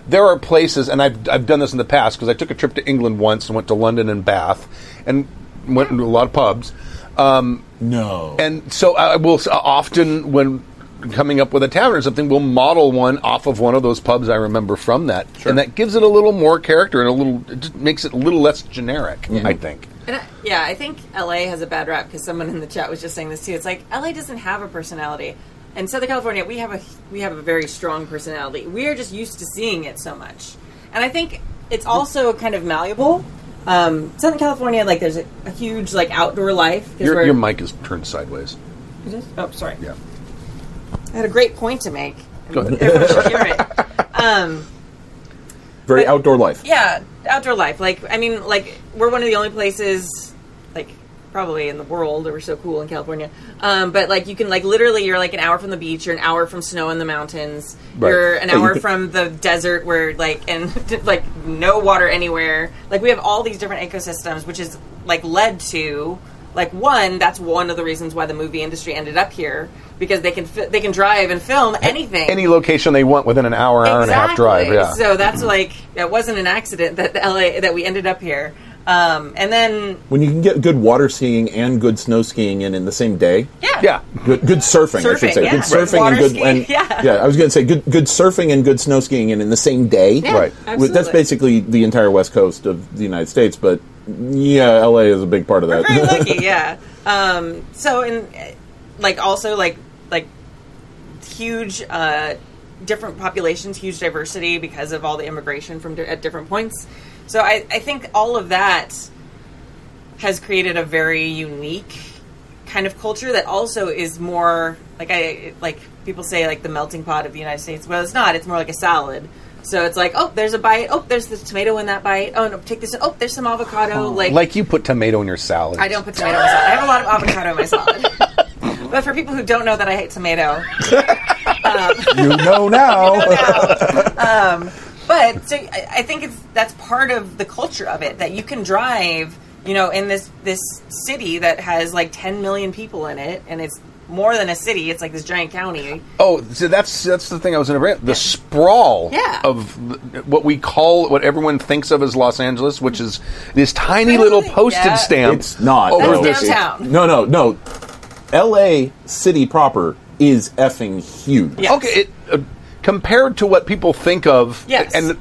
there are places, and I've I've done this in the past because I took a trip to England once and went to London and Bath, and went to a lot of pubs. Um, no. and so I will often when coming up with a tavern or something, we'll model one off of one of those pubs I remember from that, and that gives it a little more character and a little it just makes it a little less generic. I think. And I, yeah, I think LA has a bad rap because someone in the chat was just saying this too. It's like LA doesn't have a personality. In Southern California, we have a we have a very strong personality. We are just used to seeing it so much, and I think it's also kind of malleable. Um, Southern California, like there's a, a huge like outdoor life. 'cause Your, we're- your mic is turned sideways. It is? Oh, sorry. Yeah. I had a great point to make. Go ahead. Everyone should hear it. Um, Very but- outdoor life. Yeah, outdoor life. Like, I mean, like we're one of the only places, like probably in the world, that we're so cool in California. Um, but like, you can like literally, you're like an hour from the beach, you're an hour from snow in the mountains, Right. you're an Yeah, you hour from the desert, where like and like no water anywhere. Like we have all these different ecosystems, which is like led to like one. That's one of the reasons why the movie industry ended up here because they can fi- they can drive and film anything Any location they want within an hour, hour and a half drive. Yeah. so that's like that wasn't an accident that the LA that we ended up here. Um, and then When you can get good water skiing and good snow skiing in in the same day. yeah, yeah. Good, good surfing, I should Surfing, say. yeah. Good surfing Water and good. skiing, and, yeah. I was going to say good, good surfing and good snow skiing in, in the same day. Yeah, Right. absolutely. That's basically the entire west coast of the United States, but yeah, LA is a big part of that. very lucky. Yeah. Um, so and uh, like also like like huge uh, different populations, huge diversity because of all the immigration from di- at different points. So I, I think all of that has created a very unique kind of culture that also is more like I like people say like the melting pot of the United States. Well, it's not. It's more like a salad. So it's like, oh, there's a bite. Oh, there's the tomato in that bite. Oh no, take this. Oh, there's some avocado. like, Like you put tomato in your salad. I don't put tomato in my salad. I have a lot of avocado in my salad. but for people who don't know that I hate tomato, you know now. um, but so I, I think it's that's part of the culture of it that you can drive, you know, in this this city that has like 10 million people in it, and it's more than a city. It's like this giant county. Oh, so that's that's the thing I was going to bring. up. The sprawl Yeah. of what we call what everyone thinks of as Los Angeles, which is this tiny little Really? postage Yeah. stamp. It's not. over That's this. downtown. No, no, no. L.A. city proper is effing huge. Yeah. Okay, it, compared to what people think of, Yes. and the,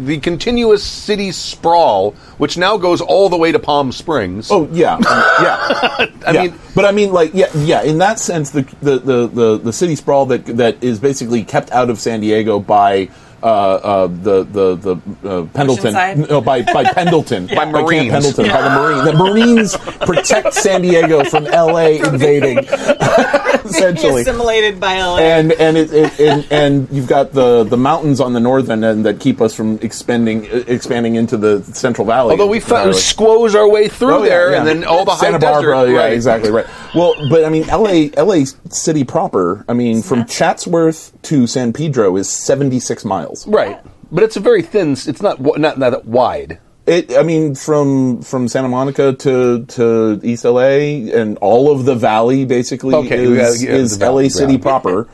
the continuous city sprawl, which now goes all the way to Palm Springs. Oh yeah, um, yeah. I Yeah. mean, but I mean, like, yeah, yeah. In that sense, the the, the, the the city sprawl that that is basically kept out of San Diego by. Uh, uh, the the the uh, Pendleton no by by Pendleton By Camp Marines. Pendleton by the Marines the Marines protect San Diego from L.A. invading essentially assimilated by LA. and and it, it and, and you've got the the mountains on the northern end that keep us from expanding expanding into the Central Valley. although we found, squoze our way through Oh, yeah, there, yeah. and then all the high Santa Barbara, desert, yeah, right. exactly right. Well, but I mean, LA, LA city proper. I mean, from Chatsworth to San Pedro is seventy six miles. Right. But it's a very thin. It's not not not that wide. It, I mean, from from Santa Monica to to East LA and all of the valley basically Okay, is, yeah, yeah, is valley, LA city yeah. proper.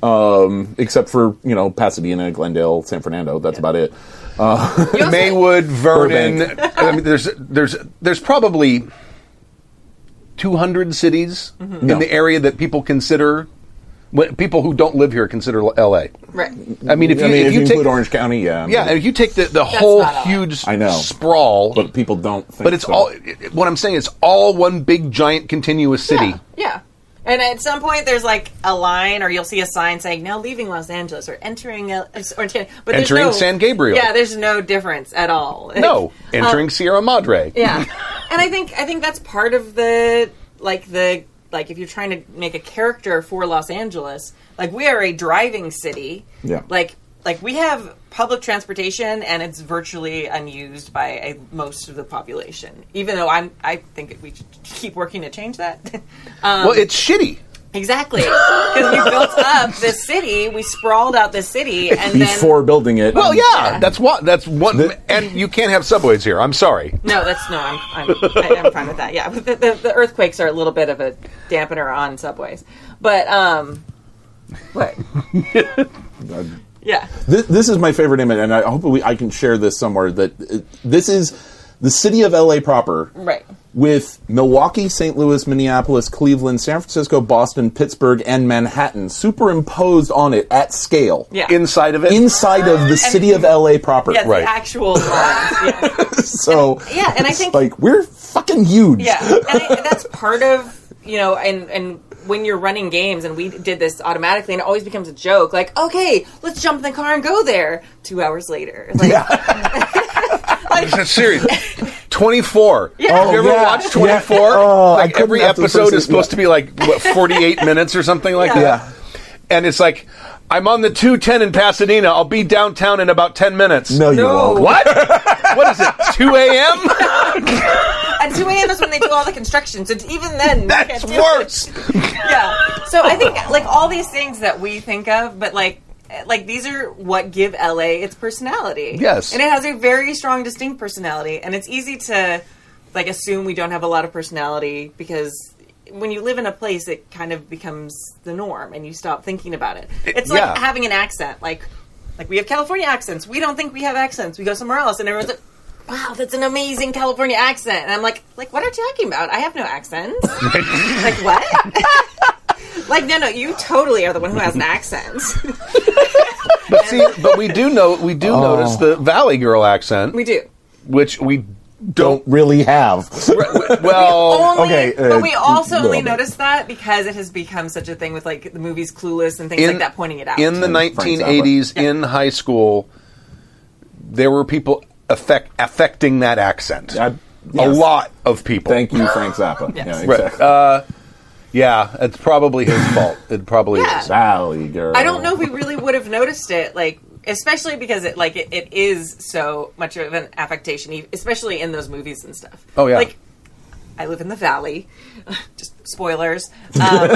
Um, except for you know Pasadena, Glendale, San Fernando. That's about it. also- Maywood, Vernon. Burbank. I mean, there's there's there's probably 200 cities in No. the area that people consider. What people who don't live here consider L.A. right. I mean, if you, I mean, if you, take include Orange County, yeah, yeah, and if you take the, the whole huge I know. sprawl, but people don't. Think but it's so. all. it- What I'm saying is all one big giant continuous city. Yeah. yeah. And at some point, there's like a line, or you'll see a sign saying "Now leaving Los Angeles" or "Entering," L- or but Entering no- San Gabriel. Yeah, there's no difference at all. No, entering Um, Sierra Madre. yeah, and I think I think that's part of the like the like if you're trying to make a character for Los Angeles, like we are a driving city. Yeah. Like like we have public transportation and it's virtually unused by a, most of the population. Even though I'm I think we should keep working to change that. um, Well, it's shitty. Exactly because we built up this city, we sprawled out this city, and before then building it. Well, yeah, Yeah. that's what. That's one. and you can't have subways here. I'm sorry. No, that's no. I'm I'm, I- I'm fine with that. Yeah, the, the, the earthquakes are a little bit of a dampener on subways, but um, what? yeah, This, this is my favorite image, and I hope we, I can share this somewhere. That uh, this is the city of LA proper, right. With Milwaukee, St. Louis, Minneapolis, Cleveland, San Francisco, Boston, Pittsburgh, and Manhattan superimposed on it at scale. Yeah, Inside of it, Inside of the city of LA proper. yeah, the Right. actual lines. Yeah. So yeah, and I think like we're fucking huge. Yeah, and I, that's part of you know, and and when you're running games, and we did this automatically, and it always becomes a joke. Like, okay, let's jump in the car and go there. Two hours later, like, like That's serious. 24. Yeah. Have you ever Oh, yeah. watched 24? Yeah. Oh, like every episode is season. supposed to be like what 48 minutes or something like Yeah. that. And it's like I'm on the 210 in Pasadena. I'll be downtown in about 10 minutes. No, you No. won't. What? what is it? 2 a.m. at two a.m. is when they do all the construction. So even then, That's can't do it. worse. yeah. So I think like all these things that we think of, but like like these are what give LA its personality. Yes. And it has a very strong distinct personality and it's easy to like assume we don't have a lot of personality because when you live in a place it kind of becomes the norm and you stop thinking about it. It's like yeah. having an accent. Like like we have California accents. We don't think we have accents. We go somewhere else and everyone's like Wow, that's an amazing California accent. And I'm like, like, what are you talking about? I have no accent. like, what? like, no, no, you totally are the one who has an accent. But see, but we do know we do notice the Valley Girl accent, we do. which we don't really have. well, Only, okay, uh, but we also little only bit. noticed that because it has become such a thing with like the movies Clueless and things in, like that pointing it out. in the And Frank 1980s in high school, there were people affect, affecting that accent. I- A yes. lot of people. Thank you, Frank Zappa. Yes. Yeah, Right. exactly. Uh, yeah, it's probably his fault. It probably Yeah. is. Valley girl. I don't know if we really would have noticed it, like especially because it like it, it is so much of an affectation, especially in those movies and stuff. Oh, yeah. like I live in the valley. Just spoilers. Um,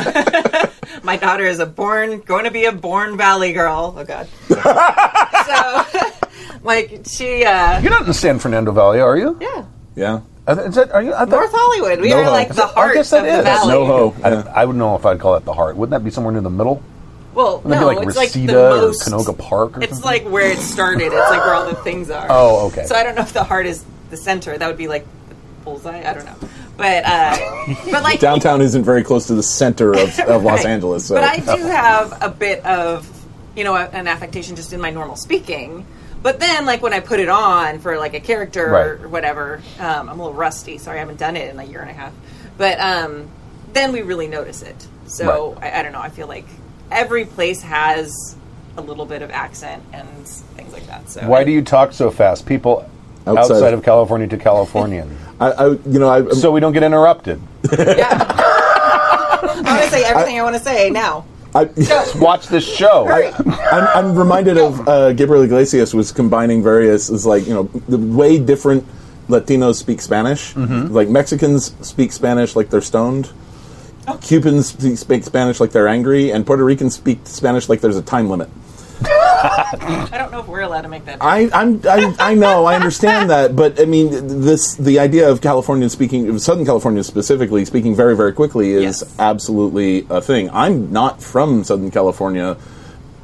my daughter is a born going to be a born valley girl. Oh God. so, like she, uh, You're not in San Fernando Valley, are you? yeah, Yeah. Uh, Is that, are you? I thought- North Hollywood. We NoHo. are like the I heart guess of that the is. valley. NoHo. I, Yeah. I would know if I'd call it the heart. Wouldn't that be somewhere near the middle? Well, Wouldn't no, that be like it's like Reseda the or most. Canoga Park or It's something? like where it started. It's like where all the things are. Oh, okay. So I don't know if the heart is the center. That would be like the bullseye. I don't know. But uh, but like Downtown isn't very close to the center of, of Los Right. Angeles. So. But I do have a bit of you know an affectation just in my normal speaking. But then, like when I put it on for like a character Right. or whatever, um, I'm a little rusty. Sorry, I haven't done it in a year and a half. But um, then we really notice it. So I, I don't know. I feel like every place has a little bit of accent and things like that. So Why do you talk so fast? People Outside. outside, of California to Californian. I, I, you know, I, so we don't get interrupted. Yeah. I'm gonna say everything I, want to say now. I, Just Watch this show. I'm, I'm reminded of uh, Gabriel Iglesias was combining various, is like you know, the way different Latinos speak Spanish. Mm-hmm. Like Mexicans speak Spanish like they're stoned. Cubans speak, speak Spanish like they're angry, and Puerto Ricans speak Spanish like there's a time limit. I don't know if we're allowed to make that. I, I'm, I, I know, I understand that, but I mean, this the idea of California speaking, of Southern California specifically, speaking very, very quickly is Yes. absolutely a thing. I'm not from Southern California,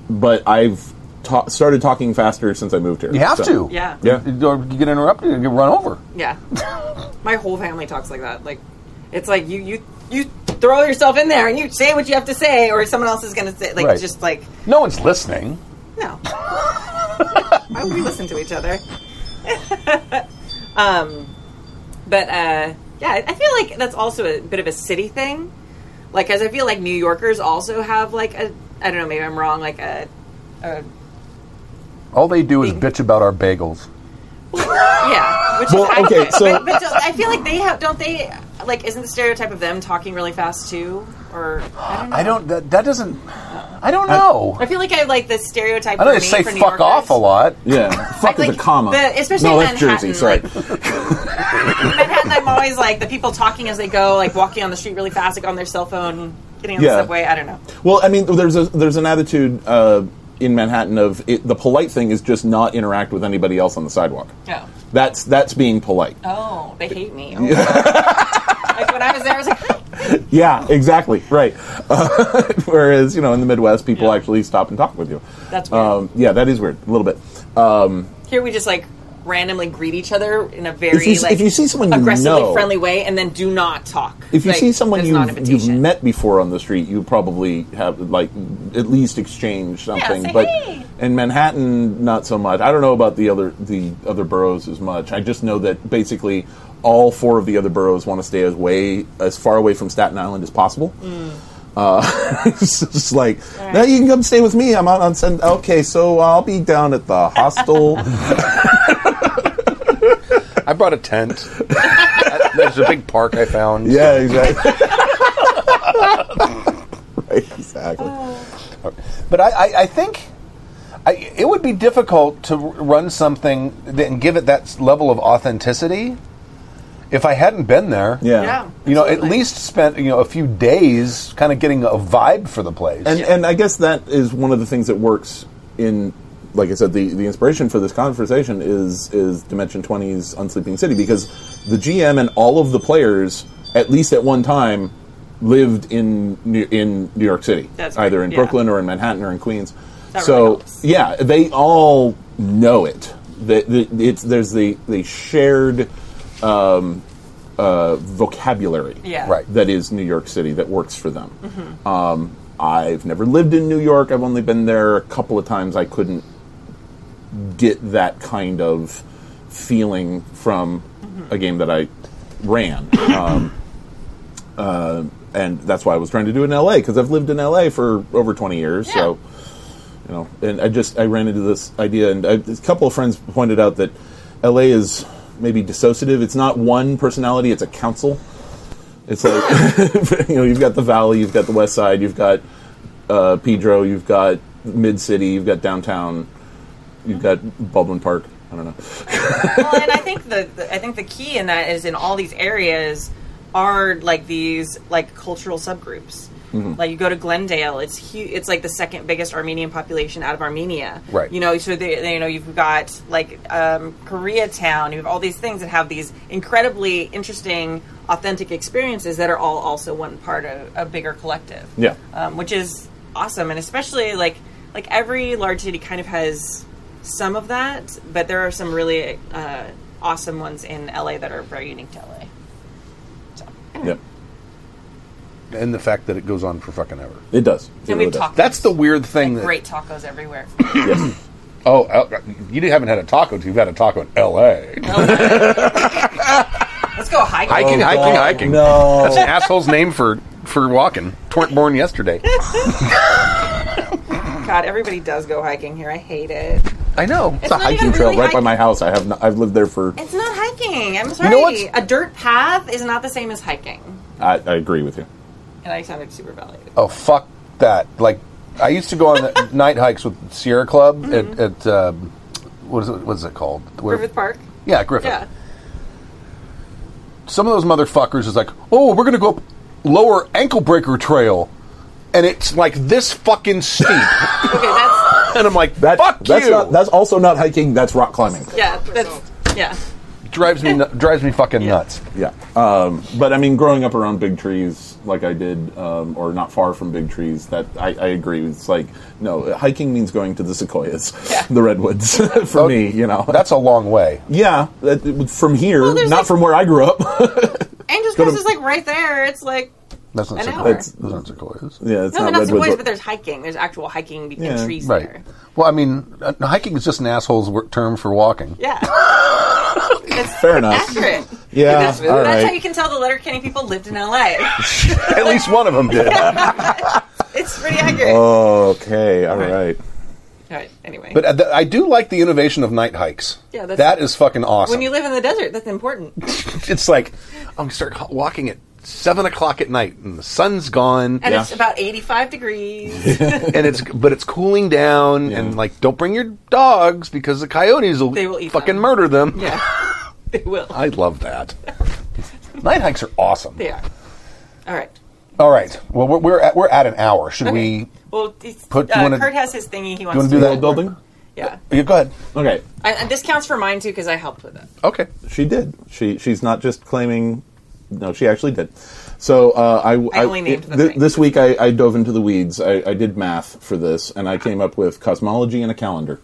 but I've ta- started talking faster since I moved here. You have So- to. Yeah. Yeah. Or you get interrupted you get run over. Yeah. My whole family talks like that. Like, it's like you you you throw yourself in there and you say what you have to say, or someone else is going to say. Like, Right. just like No one's listening. No. Why would we listen to each other? um, but uh, yeah, I I feel like that's also a bit of a city thing. Like, as I feel like New Yorkers also have like a I don't know, maybe I'm wrong, like a, a All they do is Being- bitch about our bagels. Yeah. Which Well, is, okay, so- but, but I feel like they have. Don't they? Like, isn't the stereotype of them talking really fast too? Or I don't know. I don't. That, that doesn't. I don't know. I feel like I like the stereotype. I know for they say for New fuck Yorkers. off a lot. Yeah. Fuck Like, is a comma. the- especially no, in that's Manhattan, Jersey. Sorry. like- Manhattan, I'm always like the people talking as they go, like walking on the street really fast, like on their cell phone, getting on Yeah. the subway. I don't know. Well, I mean, there's a there's an attitude uh, in Manhattan of it, the polite thing is just not interact with anybody else on the sidewalk. Oh, That's that's being polite. oh, they hate me. Oh. Like when I was there, I was like, Hi. Yeah, exactly. Right. Uh, whereas you know in the Midwest, people Yeah. actually stop and talk with you. That's weird. Um, yeah, that is weird. A little bit. Um, Here we just like randomly greet each other in a very If you- like if you see someone aggressively know- friendly way, and then do not talk. if you Like, see someone you've, you've met before on the street, you probably have like at least exchanged something. say, but "Hey." in Manhattan, not so much. I don't know about the other the other boroughs as much. I just know that basically all four of the other boroughs want to stay as way as far away from Staten Island as possible. Mm. Uh, it's just like, now you can come stay with me. I'm out on Sun. Okay, so I'll be down at the hostel. I brought a tent. There's a big park I found. yeah, exactly. right, exactly. But I, I, I think I, it would be difficult to run something and give it that level of authenticity if I hadn't been there. Yeah. yeah, You know, at least spent you know a few days kind of getting a vibe for the place. And and I guess that is one of the things that works in like I said, the, the inspiration for this conversation is is Dimension 20's Unsleeping City because the GM and all of the players, at least at one time, lived in New, in New York City, That's right, either in yeah. Brooklyn or in Manhattan or in Queens. That so really helps. yeah, they all know it. The, the, it's there's the the shared um, uh, vocabulary Yeah. Right. that is New York City that works for them. Um, I've never lived in New York. I've only been there a couple of times. I couldn't get that kind of feeling from a game that I ran. Um, uh, and that's why I was trying to do it in LA because I've lived in LA for over 20 years. So, you know, and I just I ran into this idea, and I, a couple of friends pointed out that LA is maybe dissociative. It's not one personality; it's a council. It's like you know, you've got the Valley, you've got the West Side, you've got uh, Pedro, you've got Mid City, you've got downtown, you've got Baldwin Park. I don't know. well, and I think the, the I think the key in that is in all these areas are like these like cultural subgroups. Mm-hmm. Like you go to Glendale, it's hu- it's like the second biggest Armenian population out of Armenia. Right. You know, so they, they- you know you've got like um, Koreatown. You have all these things that have these incredibly interesting, authentic experiences that are all also one part of a bigger collective Yeah. um, which is awesome and especially like like every large city kind of has some of that but there are some really uh, awesome ones in la that are very unique to la so Yep, and the fact that it goes on for fucking ever. it does. It and really we've does. talked That's the weird thing. that, great tacos everywhere Yes. Oh, uh, you haven't had a taco. You've had a taco in L.A. let's go hiking hiking, hiking, God, hiking. no. that's an asshole's name for for walking. Weren't born yesterday. god everybody does go hiking here i hate it I know. it's It's a not even hiking trail really right by hiking. my house. I have not, I've lived there for. it's not hiking i'm sorry know what's- a dirt path is not the same as hiking I, I agree with you. And i sounded super validated Oh fuck that! Like I used to go on the night hikes with Sierra Club at, at um, what is it? What is it called? Where- griffith park Yeah, Griffith. yeah Some of those motherfuckers is like, oh, we're gonna go up lower ankle breaker trail, and it's like this fucking steep, okay that's and I'm like, That, fuck that's you. Not, that's also not hiking. That's rock climbing. yeah that's yeah drives me nu- drives me fucking nuts. Yeah. Um, but I mean, growing up around big trees, like I did, um, or not far from big trees, that I, I agree. It's like no, hiking means going to the sequoias, Yeah. the redwoods. for Oh, me, you know. That's a long way. yeah, that, from here, Well, not like- from where I grew up. Angeles Go to- Crest is like right there. It's like That's not An sequoias. hour. It's- Those aren't sequoias. yeah, it's no, not not redwoods. sequoias, but- but there's hiking. There's actual hiking between Yeah. trees Right. there. Well, I mean, uh, hiking is just an asshole's wor- term for walking. Yeah, it's Fair enough. accurate. Yeah, that's, all that's how right. you can tell the Letterkenny people lived in LA. At least one of them did. it's pretty accurate. Oh. Okay, all right. All right. Anyway, But uh, th- I do like the innovation of night hikes. Yeah, that's- that is fucking awesome. when you live in the desert, that's important. it's like I'm gonna start h- walking at seven o'clock at night, and the sun's gone, And Yeah. it's about 85 degrees. and it's but it's cooling down, Yeah. and like don't bring your dogs because the coyotes will, They will eat fucking them. murder them. yeah, they will. I love that. night hikes are awesome. They are. All right. All right, well we're we're at, we're at an hour. Should we? Well, it's, Put- uh, wanna- Kurt has his thingy. He wants wanna to do that? World building. Yeah. Yeah, go ahead. Okay, And, and this counts for mine too because I helped with it. Okay. she did. She she's not just claiming. No, she actually did. So uh, I, I only named the th- this week I, I dove into the weeds. I, I did math for this, and I came up with cosmology and a calendar.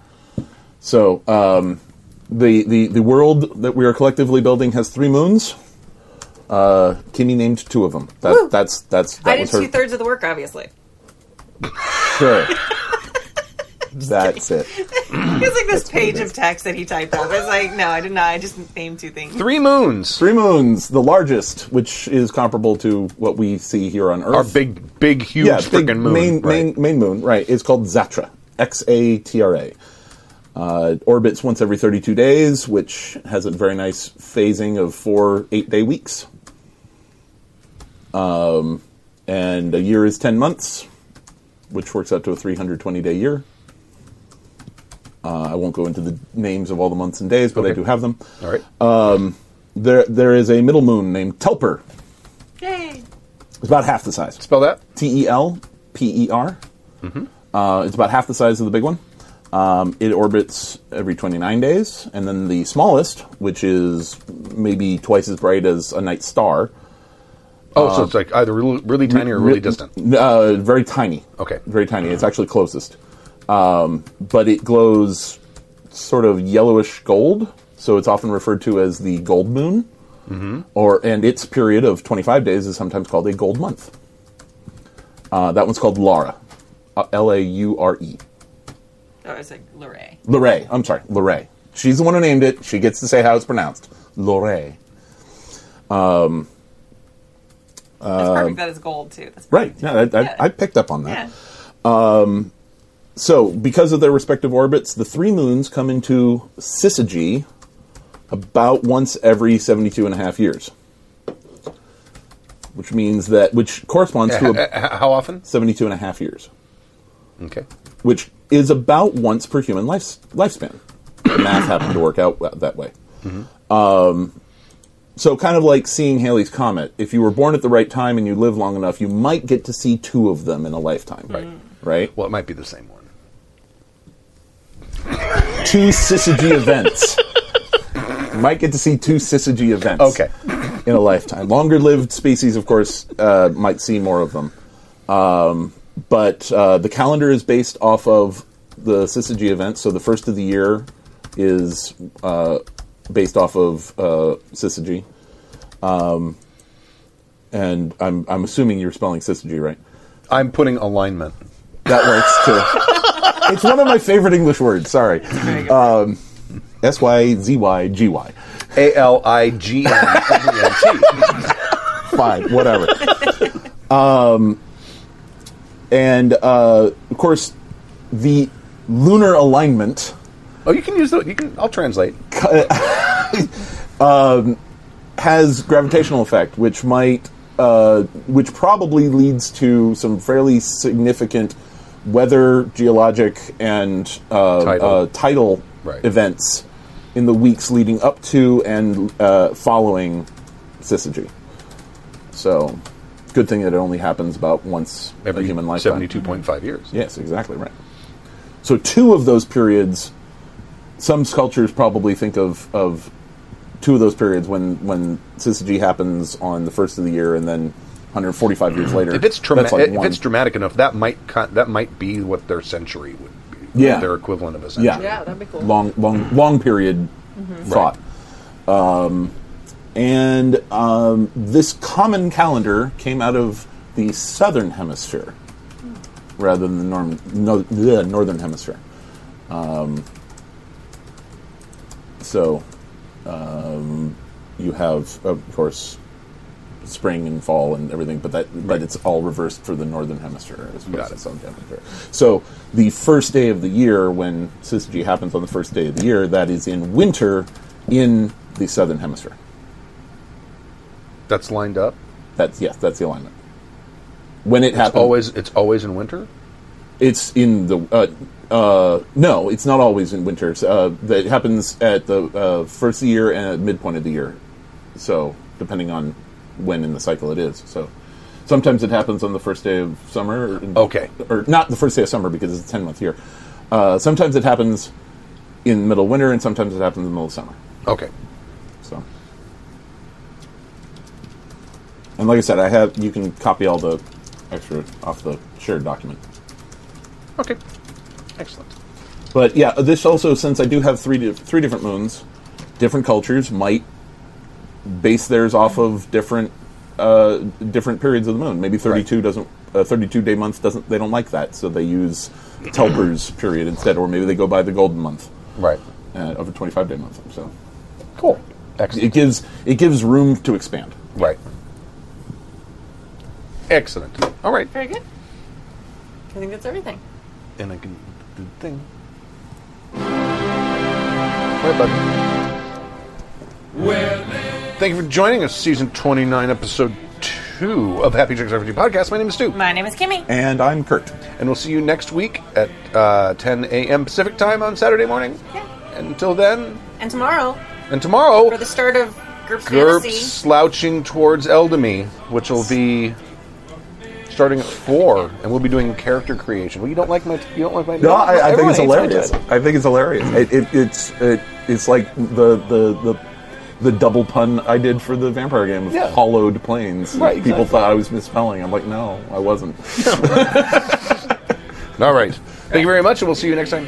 So um, the, the the world that we are collectively building has three moons. Uh, Kimmy named two of them. That, that's that's that I did two thirds of the work, obviously. Sure. that's it. It's like this what it page of text that he typed up. It's like, no, I did not. I just named two things. Three moons. Three moons, the largest, which is comparable to what we see here on Earth. Our big, big, huge yeah, big freaking moon. main, right. main main moon, right? It's called Xatra. X A T R A. Uh, orbits once every 32 days, which has a very nice phasing of four eight day weeks. Um, and a year is 10 months, which works out to a 320 day year. Uh, I won't go into the names of all the months and days, but I do have them. All right. Uh, There, there is a middle moon named Telper. Yay! It's about half the size. Spell that. T E L P E R. Uh, it's about half the size of the big one. Um, it orbits every 29 days, and then the smallest, which is maybe twice as bright as a night star, Oh, so it's like either really, really tiny or really Re- distant. Uh, very tiny. Okay. Very tiny. It's actually closest. Um, but it glows sort of yellowish gold, so it's often referred to as the gold moon. Mm-hmm. Or and its period of 25 days is sometimes called a gold month. Uh, that one's called Laure, uh, L A U R E. Oh, it's like Lorraine. Lorray. I'm sorry, Lorray. She's the one who named it. She gets to say how it's pronounced. Lorray. That's perfect that it's gold too. That's Right. Yeah, I, I, Yeah. I picked up on that. Yeah. So, because of their respective orbits, the three moons come into syzygy about once every 72 and a half years. Which means that, which corresponds to a h- how often? 72 and a half years, Okay. which is about once per human life, lifespan. The math happened to work out that- that way. Mm-hmm. Um, so, kind of like seeing Halley's Comet. If you were born at the right time and you live long enough, you might get to see two of them in a lifetime. Right. Right? Well, it might be the same one. two syzygy events. You might get to see two syzygy events. Okay. In a lifetime. Longer lived species, of course, uh, might see more of them. Um, but uh, the calendar is based off of the syzygy events. So the first of the year is uh, based off of uh, syzygy. Um, and I'm, I'm assuming you're spelling syzygy right. I'm putting alignment. That works too. it's one of my favorite English words. Sorry. Um, S Y Z Y G Y. A L I G N W N T. Fine, whatever. um, and uh, of course, the lunar alignment Oh, you can use the. You can. I'll translate. has gravitational effect, which might, uh, which probably leads to some fairly significant weather, geologic, and uh, Tidal. uh, tidal Right. events in the weeks leading up to and uh, following syzygy. So, good thing that it only happens about once Every a human lifetime. seventy-two point five years. Yes, exactly right. So two of those periods, some sculptures probably think of, of two of those periods when when syzygy happens on the first of the year, and then 145 years later. If it's trauma- that's like if it's dramatic enough, that might con- that might be what their century would be. Yeah. Their equivalent of a century. yeah, Yeah, that'd be cool. Long, long, long period thought. Um, and um, this common calendar came out of the southern hemisphere rather than the, norm, no, the northern hemisphere. Um, so um, you have, of course, spring and fall and everything, but that but it's all reversed for the northern hemisphere as opposed to the southern hemisphere. So the first day of the year, when syzygy happens on the first day of the year, that is in winter in the southern hemisphere. That's lined up. That's yes, that's the alignment. When it It's happens, always it's always in winter. it's in the uh, uh, no, it's not always in winter. Uh, that happens at the uh, first year and at midpoint of the year. So depending on when in the cycle it is. So sometimes it happens on the first day of summer. Or, Okay. or not the first day of summer because it's a ten month year. Uh, sometimes it happens in middle winter, and sometimes it happens in the middle of summer. Okay. So, and like I said, I have you can copy all the extra off the shared document. Okay. Excellent. But yeah, this also since I do have three di- three different moons, different cultures might base theirs off of different uh, different periods of the moon. Maybe thirty two doesn't uh, thirty two day month doesn't they don't like that, so they use Telper's period instead, or maybe they go by the golden month Right. uh, of a twenty five day month. So Cool. Excellent. it gives it gives room to expand. right. Excellent. All right. Very good. I think that's everything. And I can do the thing. All right, bud. Thank you for joining us, season 29, episode 2 of Happy Tricks RPG Podcast. My name is Stu. My name is Kimmy. And I'm Kurt. And we'll see you next week at uh, 10 a.m. Pacific time on Saturday morning. Yeah. Until then, And tomorrow, and tomorrow, for the start of GURPS GURPS slouching towards Eldamy, which will be starting at 4, and we'll be doing character creation. Well, you don't like my... You don't like my... No, I, I think it's Everyone hates hilarious. I think it's hilarious. It, it, it's it, it's like the, the the the double pun I did for the vampire game of Yeah. hollowed plains. Right, People thought I was misspelling. I'm like, no, I wasn't. All right. Thank you very much, and we'll see you next time.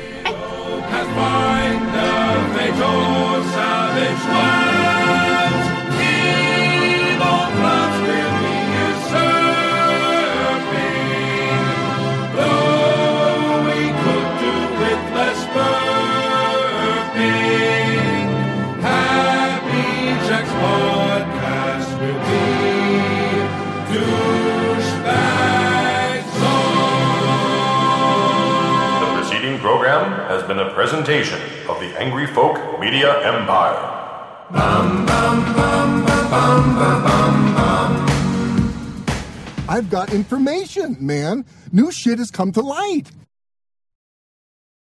Program has been a presentation of the Angry Folk Media Empire. I've got information, man. New shit has come to light.